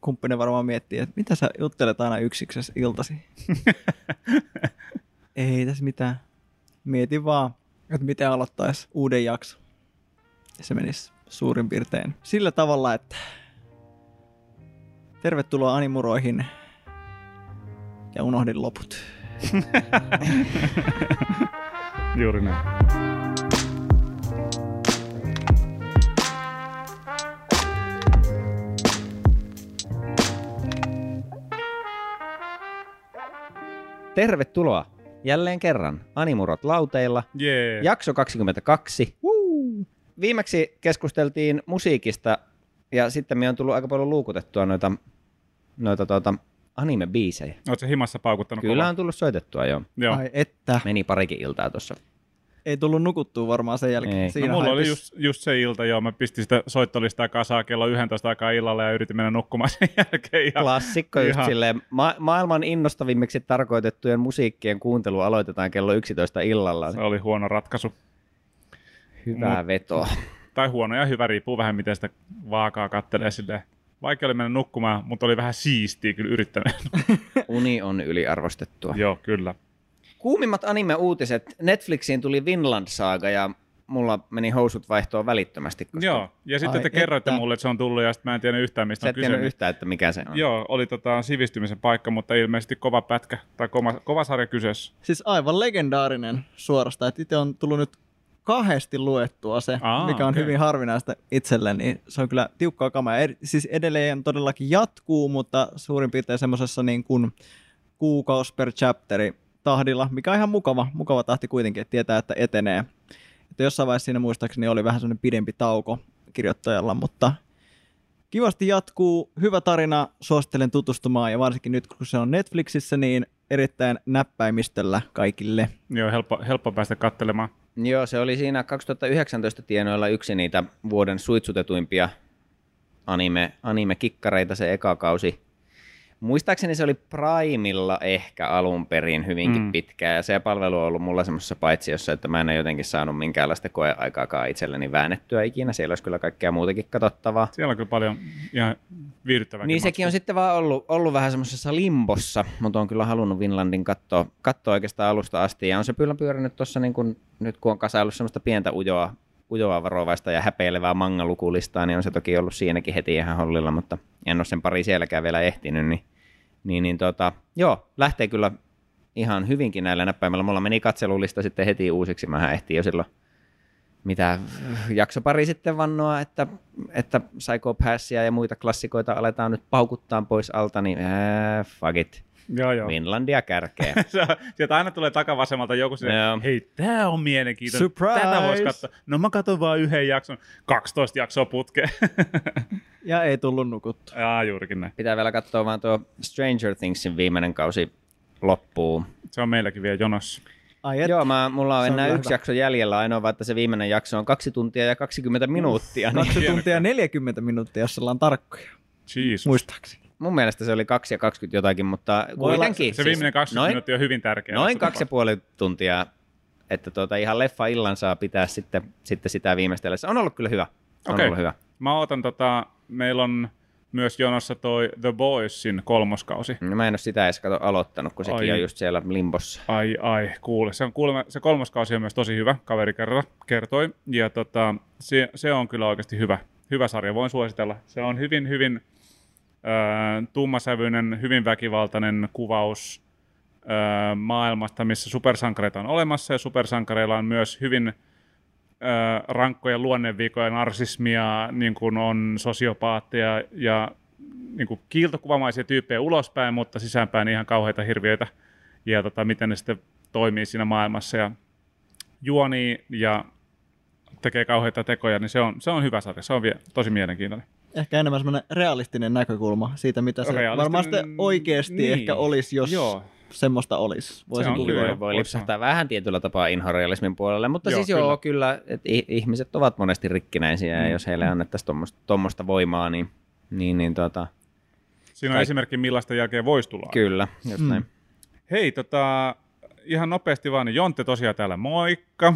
kumppani varmaan miettii, että mitä sä juttelet aina yksiksessä iltasi. Ei tässä mitään. Mietin vaan, että miten aloittaisi uuden jakson. Ja se menisi suurin piirtein sillä tavalla, että tervetuloa animuroihin ja unohdin loput. Juuri näin. Tervetuloa jälleen kerran Animurot lauteilla. Jee. Jakso 22. Woo! Viimeksi keskusteltiin musiikista ja sitten me on tullut aika paljon luukutettua noita, noita tuota, anime-biisejä. Oletko himassa paukuttanut Kyllä kovaa? on tullut soitettua jo. Joo. Ai että. Meni parikin iltaa tuossa. Ei tullut nukuttua varmaan sen jälkeen. Ei. Siinä no, mulla oli haipissa. just, just se ilta, joo. Mä pistin sitä soittolistaa kasaan kello 11 aikaa illalla ja yritin mennä nukkumaan sen jälkeen. Ja... Klassikko just Ihan. silleen, ma- maailman innostavimmiksi tarkoitettujen musiikkien kuuntelu aloitetaan kello 11 illalla. Se oli huono ratkaisu. Hyvää Mut- vetoa. Tai huono ja hyvä, riippuu vähän miten sitä vaakaa kattelee silleen. Vaikea oli mennä nukkumaan, mutta oli vähän siistiä kyllä yrittänyt. Uni on yliarvostettua. joo, kyllä. Kuumimmat anime-uutiset. Netflixiin tuli Vinland Saga ja mulla meni housut vaihtoon välittömästi, koska Joo, ja sitten Ai te kerroitte että. mulle, että se on tullut ja sitten mä en tiedä yhtään mistä sä on kyse. tiennyt yhtään, että mikä se on. Joo, oli tota sivistymisen paikka, mutta ilmeisesti kova pätkä tai kova, kova sarja kyseessä. Siis aivan legendaarinen suorastaan. että Itse on tullut nyt kahdesti luettua se, Aa, mikä on okei. hyvin harvinaista itselleni. Niin se on kyllä tiukkaa kamaa. Ed- siis edelleen todellakin jatkuu, mutta suurin piirtein semmoisessa niin kuin kuukausi per chapteri tahdilla, mikä on ihan mukava, mukava tahti kuitenkin, että tietää, että etenee. Että jossain vaiheessa siinä muistaakseni oli vähän semmoinen pidempi tauko kirjoittajalla, mutta kivasti jatkuu, hyvä tarina, suosittelen tutustumaan ja varsinkin nyt kun se on Netflixissä, niin erittäin näppäimistöllä kaikille. Joo, helppo, helppo päästä kattelemaan. Joo, se oli siinä 2019 tienoilla yksi niitä vuoden suitsutetuimpia anime, anime-kikkareita se eka kausi. Muistaakseni se oli Primilla ehkä alun perin hyvinkin Mm. pitkään, ja se palvelu on ollut mulla semmoisessa paitsiossa, että mä en ole jotenkin saanut minkäänlaista koeaikaakaan itselleni väännettyä ikinä. Siellä olisi kyllä kaikkea muutakin katsottavaa. Siellä on kyllä paljon ihan viihdyttävääkin Niin sekin on sitten vaan ollut, ollut vähän semmoisessa limbossa, mutta on kyllä halunnut Vinlandin katsoa, katsoa oikeastaan alusta asti. Ja on se kyllä pyörinyt tuossa, niin kun, nyt kun on kasaillut semmoista pientä ujoa, ujoa varovaista ja häpeilevää mangalukulistaa, niin on se toki ollut siinäkin heti ihan hollilla, mutta en ole sen pari sielläkään vielä ehtinyt. Niin, niin, niin tota, joo, lähtee kyllä ihan hyvinkin näillä näppäimillä. Mulla meni katselulista sitten heti uusiksi. Mähän ehtiin jo silloin mitä jakso pari sitten vannoa, että, että Psycho Passia ja muita klassikoita aletaan nyt paukuttaa pois alta, niin äh, fuck it. Joo, joo. Finlandia kärkeä. Sieltä aina tulee takavasemmalta joku sinne, Joo. hei, tää on mielenkiintoinen. Surprise! Tätä voisi katsoa. No mä katson vaan yhden jakson, 12 jaksoa putkeen. Ja ei tullut nukuttua. Jaa, juurikin näin. Pitää vielä katsoa vaan tuo Stranger Thingsin viimeinen kausi loppuu. Se on meilläkin vielä jonossa. Ai et, Joo, mä, mulla on Se on enää kyllä yksi hyvä. jakso jäljellä, ainoa vaan, että se viimeinen jakso on kaksi tuntia ja 20 minuuttia. Niin 2 tuntia ja 40 minuuttia, jos ollaan tarkkoja, Jesus. muistaakseni. Mun mielestä se oli kaksi ja 20 jotakin, mutta Voi kuitenkin. Se viimeinen 20 noin, minuuttia on hyvin tärkeä. Noin tässä kaksi ja puoli tuntia, että tuota, ihan leffa illan saa pitää sitten, sitten sitä viimeistellä. Se on ollut kyllä hyvä. On Okei. ollut hyvä. Mä otan tota, meillä on myös jonossa toi The Boysin kolmoskausi. No, mä en ole sitä edes kato aloittanut, kun sekin Ai. on just siellä limbossa. Ai ai, kuule. Se, on, kuulemma, se kolmoskausi on myös tosi hyvä, kaveri kerta, kertoi. Ja tota, se, se, on kyllä oikeasti hyvä, hyvä sarja, voin suositella. Se on hyvin, hyvin tummasävyinen, hyvin väkivaltainen kuvaus maailmasta, missä supersankareita on olemassa. Ja supersankareilla on myös hyvin rankkoja luonnevikoja, narsismia, niin kuin on sosiopaatteja ja niin kuin kiiltokuvamaisia tyyppejä ulospäin, mutta sisäänpäin ihan kauheita hirviöitä. Ja tota, miten ne sitten toimii siinä maailmassa ja juonii ja tekee kauheita tekoja, niin se on, se on hyvä sarja. Se on vielä tosi mielenkiintoinen. Ehkä enemmän semmoinen realistinen näkökulma siitä, mitä se Realistinen, varmaan sitten oikeasti niin. ehkä olisi, jos Joo. semmoista olisi. Voisin on kuvitella. kyllä. Voi, lipsahtaa vähän tietyllä tapaa inhorealismin puolelle, mutta Joo, joo, siis joo, kyllä, että ihmiset ovat monesti rikkinäisiä, Mm. ja jos heille annettaisiin tuommoista voimaa, niin, niin, niin tota, Siinä on Kaik- esimerkki, millaista jälkeen voisi tulla. kyllä, just Mm. näin. Hei, tota, ihan nopeasti vaan, niin Jontte tosiaan täällä, moikka.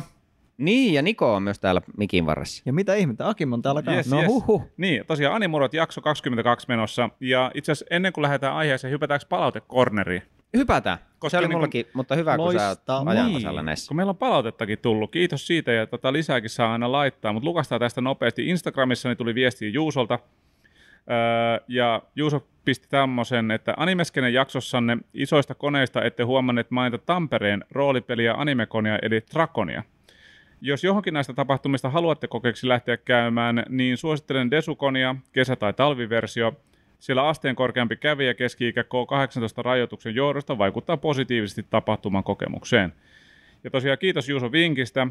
Niin, ja Niko on myös täällä mikin varressa. Ja mitä ihmettä, Akim on täällä kanssa. Yes, No yes. huhu. Niin, tosiaan Animurot jakso 22 menossa. Ja itse asiassa ennen kuin lähdetään aiheeseen, hypätäänkö palautekorneriin? Hypätään. Koska se oli niin kun- mutta hyvä, kun sä oot ajan tasalla näissä. kun meillä on palautettakin tullut. Kiitos siitä ja tota lisääkin saa aina laittaa, mutta lukastaa tästä nopeasti. Instagramissa tuli viestiä Juusolta. Öö, ja Juuso pisti tämmöisen, että Animeskenen jaksossanne isoista koneista ette huomanneet mainita Tampereen roolipeliä Animekonia eli Trakonia. Jos johonkin näistä tapahtumista haluatte kokeeksi lähteä käymään, niin suosittelen Desukonia, kesä- tai talviversio. Siellä asteen korkeampi kävijä keski-ikä K18 rajoituksen johdosta vaikuttaa positiivisesti tapahtuman kokemukseen. Ja tosiaan kiitos Juuso vinkistä.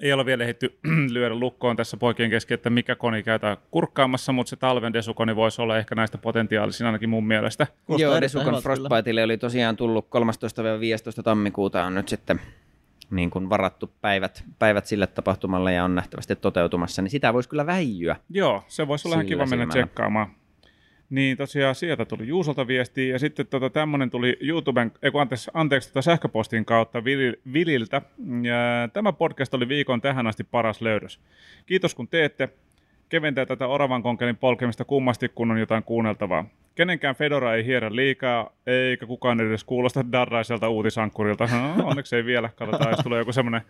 Ei ole vielä ehditty lyödä lukkoon tässä poikien kesken, että mikä koni käytetään kurkkaamassa, mutta se talven desukoni voisi olla ehkä näistä potentiaalisin ainakin mun mielestä. Kuulostaa Joo, Desukon. Frostbiteille oli tosiaan tullut 13-15 tammikuuta on nyt sitten niin kuin varattu päivät, päivät sille tapahtumalle ja on nähtävästi toteutumassa, niin sitä voisi kyllä väijyä. Joo, se voisi olla ihan kiva mennä silmällä. tsekkaamaan. Niin tosiaan sieltä tuli Juusolta viestiä ja sitten tota, tämmöinen tuli YouTuben, ei kun anteeksi, anteeksi tota sähköpostin kautta Vili- Vililtä. Ja tämä podcast oli viikon tähän asti paras löydös. Kiitos kun teette. Keventää tätä oravan konkelin polkemista kummasti, kun on jotain kuunneltavaa. Kenenkään Fedora ei hierä liikaa, eikä kukaan edes kuulosta darraiselta uutisankkurilta. No, onneksi ei vielä. Katsotaan, jos tulee joku semmoinen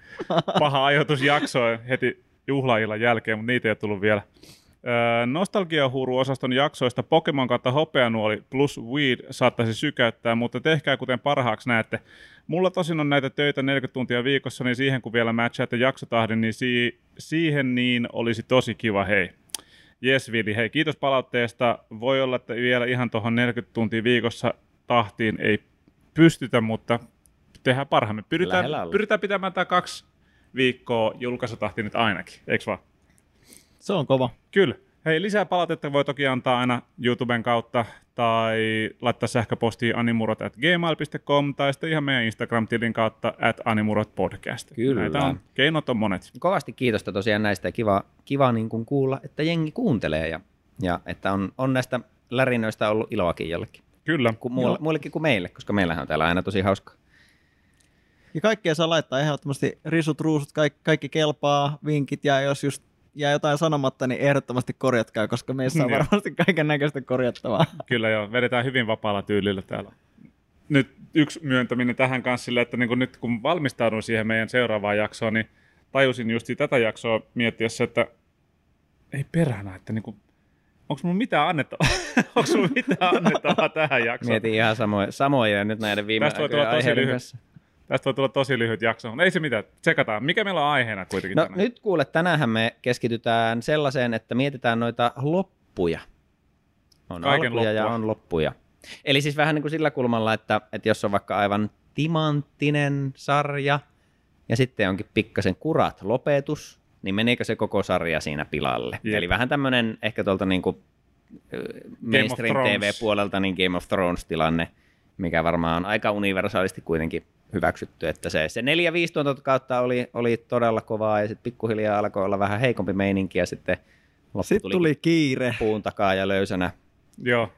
paha ajoitusjakso heti juhlaillan jälkeen, mutta niitä ei ole tullut vielä. Nostalgiahuuru-osaston jaksoista Pokemon kautta Hopeanuoli plus Weed saattaisi sykäyttää, mutta tehkää kuten parhaaksi näette. Mulla tosin on näitä töitä 40 tuntia viikossa, niin siihen kun vielä matchaatte jaksotahdin, niin si- siihen niin olisi tosi kiva, hei. Jes Vili, hei kiitos palautteesta. Voi olla, että vielä ihan tuohon 40 tuntia viikossa tahtiin ei pystytä, mutta tehdään parhaamme. Pyritään, pyritään pitämään tämä kaksi viikkoa julkaisutahti nyt ainakin, eikö vaan? Se on kova. Kyllä. Hei, lisää palautetta voi toki antaa aina YouTuben kautta tai laittaa sähköpostiin animurot.gmail.com tai sitten ihan meidän Instagram-tilin kautta at animurotpodcast. Kyllä. Näitä on, keinot on monet. Kovasti kiitosta tosiaan näistä ja kiva, kiva niin kuin kuulla, että jengi kuuntelee ja, ja että on, on näistä lärinöistä ollut iloakin jollekin. Kyllä. Ku, muille, muillekin kuin meille, koska meillähän on täällä aina tosi hauskaa. Ja kaikkea saa laittaa ehdottomasti risut, ruusut, kaikki, kaikki kelpaa, vinkit ja jos just jää jotain sanomatta, niin ehdottomasti korjatkaa, koska meissä on Joo. varmasti kaiken näköistä korjattavaa. Kyllä joo, vedetään hyvin vapaalla tyylillä täällä. Nyt yksi myöntäminen tähän kanssa sille, että niin kun nyt kun valmistaudun siihen meidän seuraavaan jaksoon, niin tajusin just tätä jaksoa miettiessä, että ei perhana, että niin onko mulla mitään annettavaa? onko mulla mitään annettavaa tähän jaksoon? Mietin ihan samoja, samoja nyt näiden viime Tästä voi aikojen tulla tosi aiheiden lyhyt. kanssa. Tästä voi tulla tosi lyhyt jakso, mutta ei se mitään. Tsekataan. Mikä meillä on aiheena kuitenkin No tänään? nyt kuule, tänään me keskitytään sellaiseen, että mietitään noita loppuja. On Kaiken alkuja ja loppua. on loppuja. Eli siis vähän niin kuin sillä kulmalla, että, että jos on vaikka aivan timanttinen sarja ja sitten onkin pikkasen kurat lopetus, niin meneekö se koko sarja siinä pilalle? Jep. Eli vähän tämmöinen ehkä tuolta niin kuin mainstream. TV-puolelta niin Game of Thrones-tilanne, mikä varmaan on aika universaalisti kuitenkin hyväksytty, että se, se 4-5 tuotantokautta oli, oli todella kovaa ja sitten pikkuhiljaa alkoi olla vähän heikompi meininki ja sitten loppu Sitten tuli, tuli kiire. puun takaa ja löysänä. Joo.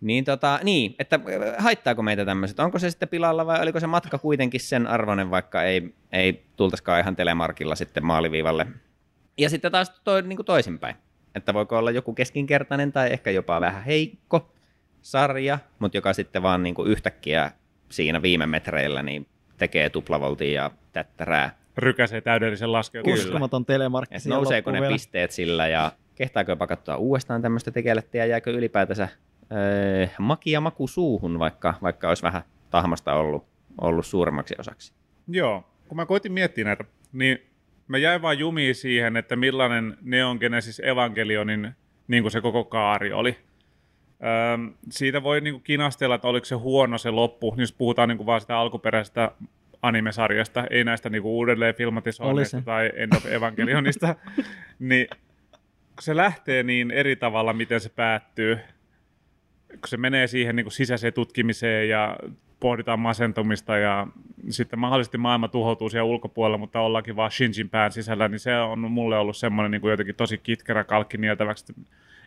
Niin, tota, niin, että äh, haittaako meitä tämmöiset? Onko se sitten pilalla vai oliko se matka kuitenkin sen arvoinen, vaikka ei, ei tultaisikaan ihan telemarkilla sitten maaliviivalle? Ja sitten taas toi, niin kuin toisinpäin. Että voiko olla joku keskinkertainen tai ehkä jopa vähän heikko sarja, mutta joka sitten vaan niin kuin yhtäkkiä siinä viime metreillä niin tekee tuplavoltia ja tättärää. Rykäsee täydellisen laskeutumisen. Uskomaton telemarkki Et nouseeko ne vielä. pisteet sillä ja kehtaako jopa katsoa uudestaan tämmöistä tekelettä ja jääkö ylipäätänsä öö, maki ja maku suuhun, vaikka, vaikka olisi vähän tahmasta ollut, ollut suuremmaksi osaksi. Joo, kun mä koitin miettiä näitä, niin mä jäin vaan jumiin siihen, että millainen Neon Genesis Evangelionin niin kuin se koko kaari oli. Öm, siitä voi niin kuin kinastella, että oliko se huono se loppu, jos puhutaan niin kuin vaan sitä alkuperäisestä animesarjasta, ei näistä niin kuin uudelleen se. tai End of Evangelionista, niin kun se lähtee niin eri tavalla, miten se päättyy, kun se menee siihen niin kuin sisäiseen tutkimiseen ja pohditaan masentumista ja sitten mahdollisesti maailma tuhoutuu siellä ulkopuolella, mutta ollaankin vaan Shinjin pään sisällä, niin se on mulle ollut semmoinen niin kuin jotenkin tosi kitkerä kalkki nieltäväksi.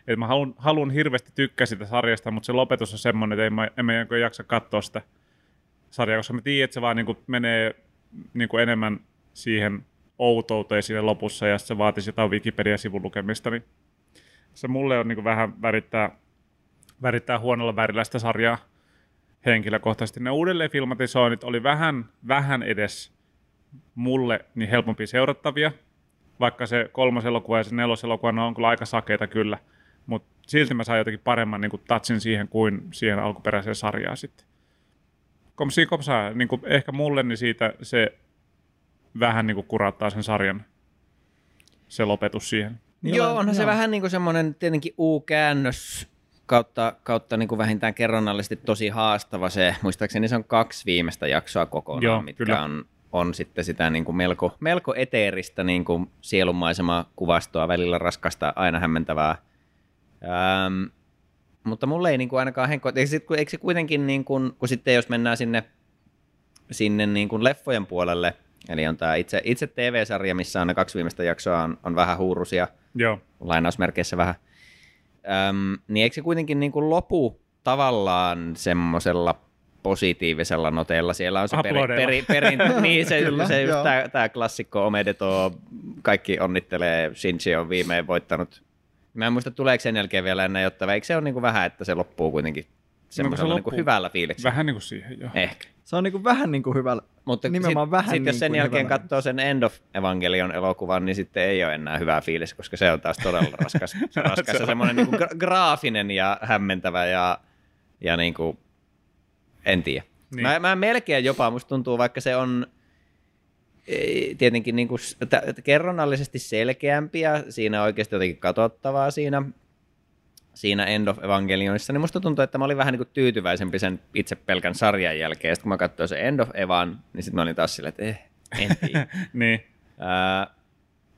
Että mä haluan, haluan hirveästi tykkää sitä sarjasta, mutta se lopetus on semmoinen, että en mä, en mä jaksa katsoa sitä sarjaa, koska mä tiedän, että se vaan niin kuin menee niin kuin enemmän siihen outouteen siinä lopussa ja se vaatisi jotain Wikipedia-sivun lukemista, niin se mulle on niin kuin vähän värittää, värittää huonolla värillä sitä sarjaa henkilökohtaisesti. Ne uudelleen filmatisoinnit oli vähän, vähän edes mulle niin helpompi seurattavia, vaikka se kolmas elokuva ja se nelos elokuva ne on kyllä aika sakeita kyllä, mutta silti mä sain jotenkin paremman niin kuin, touchin siihen kuin siihen alkuperäiseen sarjaan sitten. Komsi kopsaa, niin kuin, ehkä mulle niin siitä se vähän niin kuin kurattaa sen sarjan, se lopetus siihen. Niin joo, onhan joo. se vähän niin kuin semmoinen tietenkin U-käännös kautta, kautta niin kuin vähintään kerronnallisesti tosi haastava se. Muistaakseni se on kaksi viimeistä jaksoa kokonaan, joo, mitkä kyllä. on on sitten sitä niin kuin melko, melko eteeristä niin kuin sielunmaisemaa kuvastoa, välillä raskasta, aina hämmentävää. Ähm, mutta mulle ei niin kuin ainakaan henko, eikö, eikö se kuitenkin, niin kuin, kun sitten jos mennään sinne, sinne niin kuin leffojen puolelle, eli on tämä itse, itse TV-sarja, missä on ne kaksi viimeistä jaksoa, on, on vähän huurusia, Joo. lainausmerkeissä vähän, ähm, niin eikö se kuitenkin niin kuin lopu tavallaan semmoisella positiivisella noteella. Siellä on se peri, peri, perintö, niin se, Kyllä, se just tämä, tämä klassikko Omedeto, kaikki onnittelee, Shinji on viimein voittanut. Mä en muista, tuleeko sen jälkeen vielä enää jotta eikö se ole niin kuin vähän, että se loppuu kuitenkin semmoisella no, se niin kuin hyvällä fiiliksellä. Vähän niin kuin siihen, joo. Ehkä. Se on niin kuin vähän niin kuin hyvällä, Mutta nimenomaan sit, vähän sit, niin jos sen niin jälkeen hyvällä. katsoo sen End of Evangelion elokuvan, niin sitten ei ole enää hyvää fiilis, koska se on taas todella raskas. raskas se semmoinen niin kuin graafinen ja hämmentävä ja, ja niin kuin, en tiedä. Niin. Mä, mä melkein jopa, musta tuntuu, vaikka se on tietenkin niin kuin, t- kerronnallisesti selkeämpiä, siinä oikeasti jotenkin katsottavaa siinä, siinä End of Evangelionissa, niin musta tuntuu, että mä olin vähän niin kuin tyytyväisempi sen itse pelkän sarjan jälkeen. Sitten kun mä katsoin se End of Evan, niin sitten mä olin taas silleen, että eh, en tiedä. niin.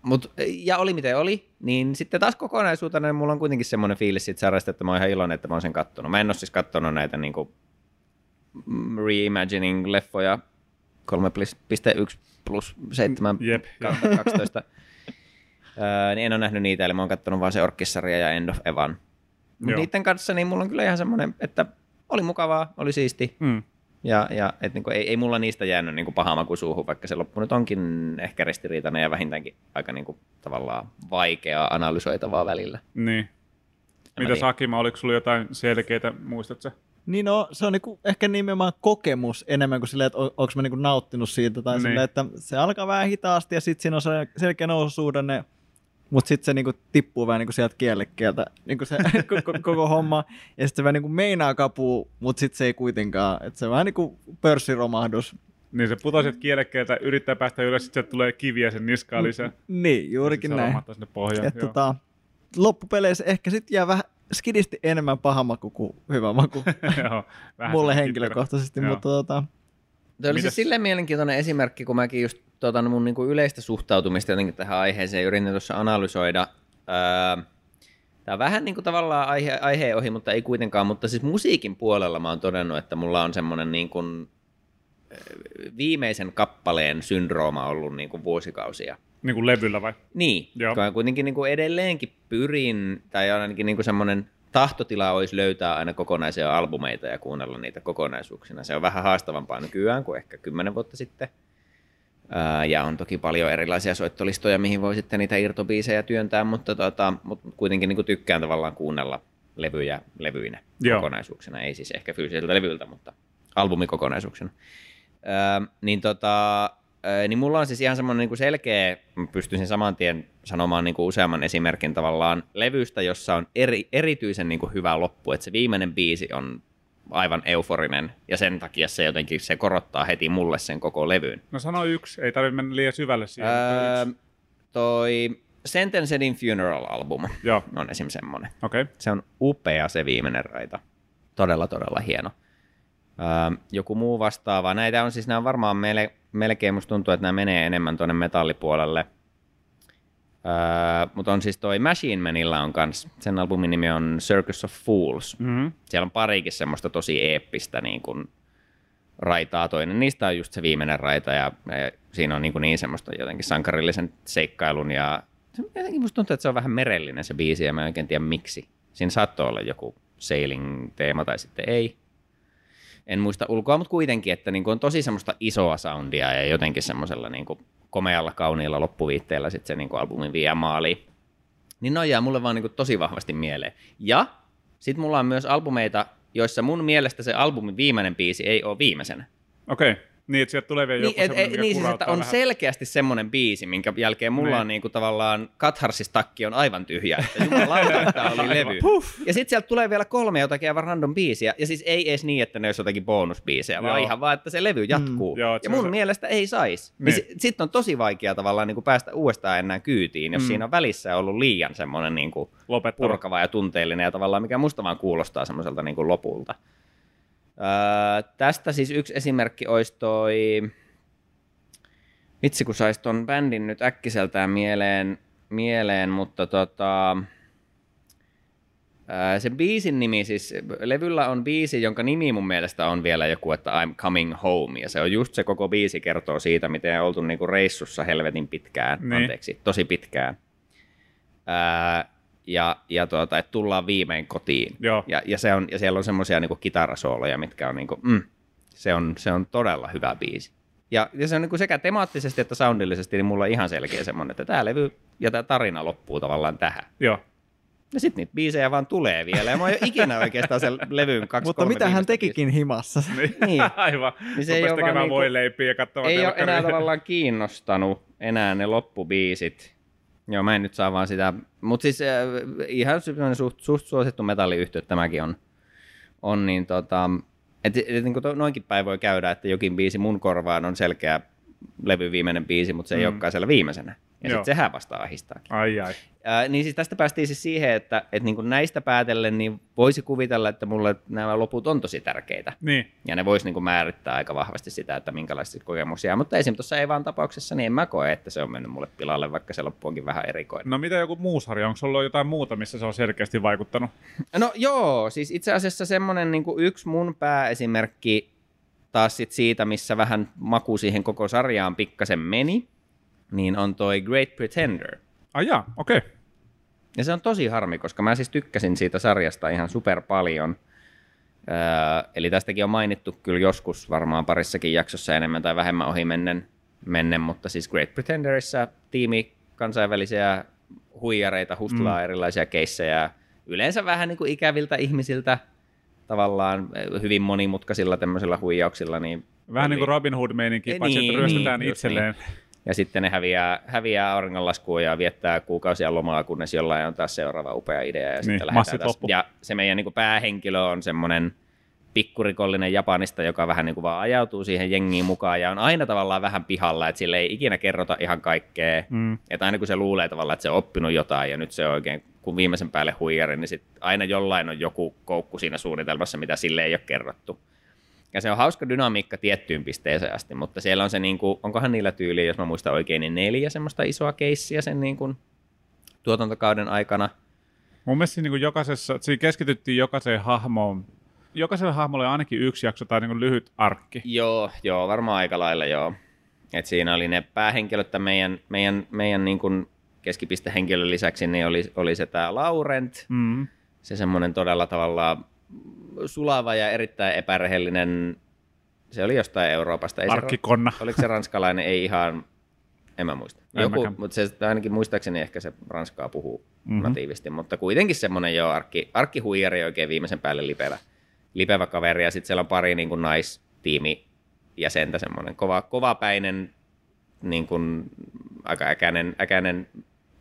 Mut, ja oli miten oli, niin sitten taas kokonaisuutena niin mulla on kuitenkin semmoinen fiilis siitä sarjasta, että mä oon ihan iloinen, että mä oon sen kattonut. Mä en ole siis kattonut näitä niin kuin reimagining-leffoja 3.1 plus 7 Jep, 12. öö, niin en ole nähnyt niitä, eli mä oon katsonut vaan se Orkkissarja ja End of Evan. Mutta niiden kanssa niin mulla on kyllä ihan semmoinen, että oli mukavaa, oli siisti. Mm. Ja, ja et niinku, ei, ei mulla niistä jäänyt niinku paha maku suuhun, vaikka se loppu nyt onkin ehkä ristiriitainen ja vähintäänkin aika niinku, tavallaan vaikeaa analysoitavaa välillä. Niin. Mitä Sakima, oliko sulla jotain selkeitä, muistatko? Niin no, se on niinku ehkä nimenomaan kokemus enemmän kuin silleen, että on, onko mä niinku nauttinut siitä. Tai niin. silleen, että se alkaa vähän hitaasti ja sitten siinä on se selkeä noususuhdanne, mutta sitten se niinku tippuu vähän niinku sieltä kielekkeeltä, niinku se koko, koko homma. Ja sitten se vähän niinku meinaa kapuu, mutta sitten se ei kuitenkaan. Että se on vähän niinku pörssiromahdus. Niin se putoaa sieltä kielekkeeltä, yrittää päästä ylös, sitten tulee kiviä sen niskaan lisää. Niin, juurikin näin. Sinne pohjaan. Et, tota, loppupeleissä ehkä sitten jää vähän skidisti enemmän paha maku kuin hyvä maku. Joo, Mulle henkilökohtaisesti, Joo. mutta tota... Tuo oli siis silleen mielenkiintoinen esimerkki, kun mäkin just tuota, mun niinku yleistä suhtautumista jotenkin tähän aiheeseen yritin tuossa analysoida. Öö, Tämä on vähän niin kuin tavallaan aihe, aiheen ohi, mutta ei kuitenkaan, mutta siis musiikin puolella mä oon todennut, että mulla on semmoinen niin kuin viimeisen kappaleen syndrooma ollut niin kuin vuosikausia. Niin kuin levyllä vai? Niin, Joo. kuitenkin niin kuin edelleenkin pyrin, tai ainakin niin kuin semmoinen tahtotila olisi löytää aina kokonaisia albumeita ja kuunnella niitä kokonaisuuksina. Se on vähän haastavampaa nykyään kuin ehkä kymmenen vuotta sitten. Ja on toki paljon erilaisia soittolistoja, mihin voi sitten niitä irtobiisejä työntää, mutta, tota, mutta kuitenkin niin kuin tykkään tavallaan kuunnella levyjä levyinä Joo. kokonaisuuksina. Ei siis ehkä fyysiseltä levyltä, mutta albumikokonaisuuksina. Ää, niin tota, niin mulla on siis ihan semmoinen niin selkeä, pystyisin saman tien sanomaan niin kuin useamman esimerkin tavallaan levystä, jossa on eri, erityisen niin kuin hyvä loppu, että se viimeinen biisi on aivan euforinen, ja sen takia se jotenkin se korottaa heti mulle sen koko levyyn. No sano yksi, ei tarvitse mennä liian syvälle siihen. Öö, toi Sentenced in Funeral-album Joo. on esim. semmoinen. Okay. Se on upea se viimeinen raita. Todella, todella hieno. Öö, joku muu vastaava. Näitä on siis, nämä on varmaan meille melkein musta tuntuu, että nämä menee enemmän tuonne metallipuolelle. Öö, mutta on siis toi Machine Manilla on kans, sen albumin nimi on Circus of Fools. Mm-hmm. Siellä on parikin semmoista tosi eeppistä niin kuin raitaa. Toinen niistä on just se viimeinen raita ja, ja siinä on niin, niin semmoista jotenkin sankarillisen seikkailun ja jotenkin musta tuntuu, että se on vähän merellinen se biisi ja mä en oikein tiedä miksi. Siinä saattoi olla joku sailing-teema tai sitten ei en muista ulkoa, mutta kuitenkin, että niin kuin on tosi semmoista isoa soundia ja jotenkin semmoisella niin kuin komealla, kauniilla loppuviitteellä sitten se niin kuin albumin vie maaliin. Niin ne jää mulle vaan niin kuin tosi vahvasti mieleen. Ja sitten mulla on myös albumeita, joissa mun mielestä se albumin viimeinen biisi ei ole viimeisenä. Okei. Okay. Niin, että sieltä tulee vielä Niin, joku et, semmoinen, et, mikä niin siis, että on vähän. selkeästi semmoinen biisi, minkä jälkeen mulla Niin. on niinku tavallaan katharsistakki on aivan tyhjä. Että jumalauta, tämä oli levy. Ja sitten sieltä tulee vielä kolme jotakin aivan random biisiä. Ja siis ei edes niin, että ne olisi jotakin bonusbiisejä, vaan Joo. ihan vaan, että se levy jatkuu. Mm, joo, ja mun se- mielestä ei saisi. Niin. Niin. Sitten on tosi vaikea tavallaan niinku päästä uudestaan enää kyytiin, jos Mm. siinä on välissä ollut liian semmoinen niinku Lopettava. purkava ja tunteellinen ja tavallaan mikä musta vaan kuulostaa semmoiselta niin kuin lopulta. Öö, tästä siis yksi esimerkki olisi toi, vitsi kun saisi ton bändin nyt äkkiseltään mieleen, mieleen mutta tota, öö, se biisin nimi, siis levyllä on biisi, jonka nimi mun mielestä on vielä joku, että I'm coming home, ja se on just se koko biisi kertoo siitä, miten on oltu niinku reissussa helvetin pitkään, Niin. anteeksi, tosi pitkään. Ää, ja, ja tuota, että tullaan viimein kotiin. Joo. Ja, ja, se on, ja siellä on semmoisia niinku kitarasooloja, mitkä on, niinku, mm, se on, se on todella hyvä biisi. Ja, ja se on niinku sekä temaattisesti että soundillisesti, niin mulla on ihan selkeä semmoinen, että tämä levy ja tämä tarina loppuu tavallaan tähän. Joo. Ja sitten niitä biisejä vaan tulee vielä. Ja mä oon jo ikinä oikeastaan sen levyn kaksi Mutta mitä hän tekikin himassa? Niin. Niin. Aivan. Niin se ei ole vaan tekemään niinku- voileipiä ja katsomaan ei ole enää tavallaan kiinnostanut enää ne loppubiisit. Joo, mä en nyt saa vaan sitä, mutta siis äh, ihan suht, suht suosittu metalliyhtiö tämäkin on, on niin tota, et, et, niin kuin noinkin päin voi käydä, että jokin biisi mun korvaan on selkeä levy viimeinen biisi, mutta se ei Mm. olekaan siellä viimeisenä. Ja sitten sehän vasta ahistaa. Ai ai. Ää, niin siis tästä päästiin siis siihen, että, että niin kuin näistä päätellen niin voisi kuvitella, että mulle nämä loput on tosi tärkeitä. Niin. Ja ne vois niin kuin määrittää aika vahvasti sitä, että minkälaisia kokemuksia. Mutta esim. tuossa ei vaan tapauksessa, niin en mä koe, että se on mennyt mulle pilalle, vaikka se loppu onkin vähän erikoinen. No mitä joku muu sarja? Onko sulla jotain muuta, missä se on selkeästi vaikuttanut? No joo, siis itse asiassa semmoinen niin kuin yksi mun pääesimerkki taas sit siitä, missä vähän maku siihen koko sarjaan pikkasen meni, niin on toi Great Pretender. Ai jaa, okei. Okay. Ja se on tosi harmi, koska mä siis tykkäsin siitä sarjasta ihan super paljon. Öö, eli tästäkin on mainittu kyllä joskus varmaan parissakin jaksossa enemmän tai vähemmän ohi mennen, mennen mutta siis Great Pretenderissa tiimi kansainvälisiä huijareita hustlaa mm. erilaisia keissejä, yleensä vähän niin kuin ikäviltä ihmisiltä, tavallaan hyvin monimutkaisilla tämmöisillä huijauksilla. Niin Vähän niin oli- kuin Robin Hood-meininki, paitsi niin, että ryöstetään niin, just itselleen. Ja sitten ne häviää, häviää auringonlaskuun ja viettää kuukausia lomaa, kunnes jollain on taas seuraava upea idea. Ja, sitten lähdetään massit taas. loppu. ja se meidän niin kuin päähenkilö on semmoinen pikkurikollinen Japanista, joka vähän niin kuin vaan ajautuu siihen jengiin mukaan ja on aina tavallaan vähän pihalla, että sille ei ikinä kerrota ihan kaikkea. Mm. Että aina kun se luulee tavallaan, että se on oppinut jotain ja nyt se on oikein, kun viimeisen päälle huijari, niin sit aina jollain on joku koukku siinä suunnitelmassa, mitä sille ei ole kerrottu. Ja se on hauska dynamiikka tiettyyn pisteeseen asti, mutta siellä on se, niin kuin, onkohan niillä tyyliä, jos mä muistan oikein, niin neljä semmoista isoa keissiä sen niin kuin, tuotantokauden aikana. Mun mielestä niin kuin jokaisessa, siinä keskityttiin jokaiseen hahmoon. Jokaiselle hahmolle ainakin yksi jakso tai niin kuin lyhyt arkki. Joo, joo, varmaan aika lailla joo. Et siinä oli ne päähenkilöt tämän meidän, meidän, meidän niin kuin keskipistehenkilön lisäksi, niin oli, oli se tämä Laurent, Mm. se semmoinen todella tavallaan sulava ja erittäin epärehellinen, se oli jostain Euroopasta. Ei se, Arkkikonna. oliko se ranskalainen? Ei ihan, en mä muista. En Joku, mäkään. mutta se ainakin muistaakseni ehkä se ranskaa puhuu Mhm. mm-hmm. natiivisti, mutta kuitenkin semmoinen jo arkki, arkkihuijari oikein viimeisen päälle lipevä, lipevä kaveri, ja sitten siellä on pari niin kuin naistiimi jäsentä, semmoinen kova, kovapäinen, niin kuin, aika äkäinen, äkäinen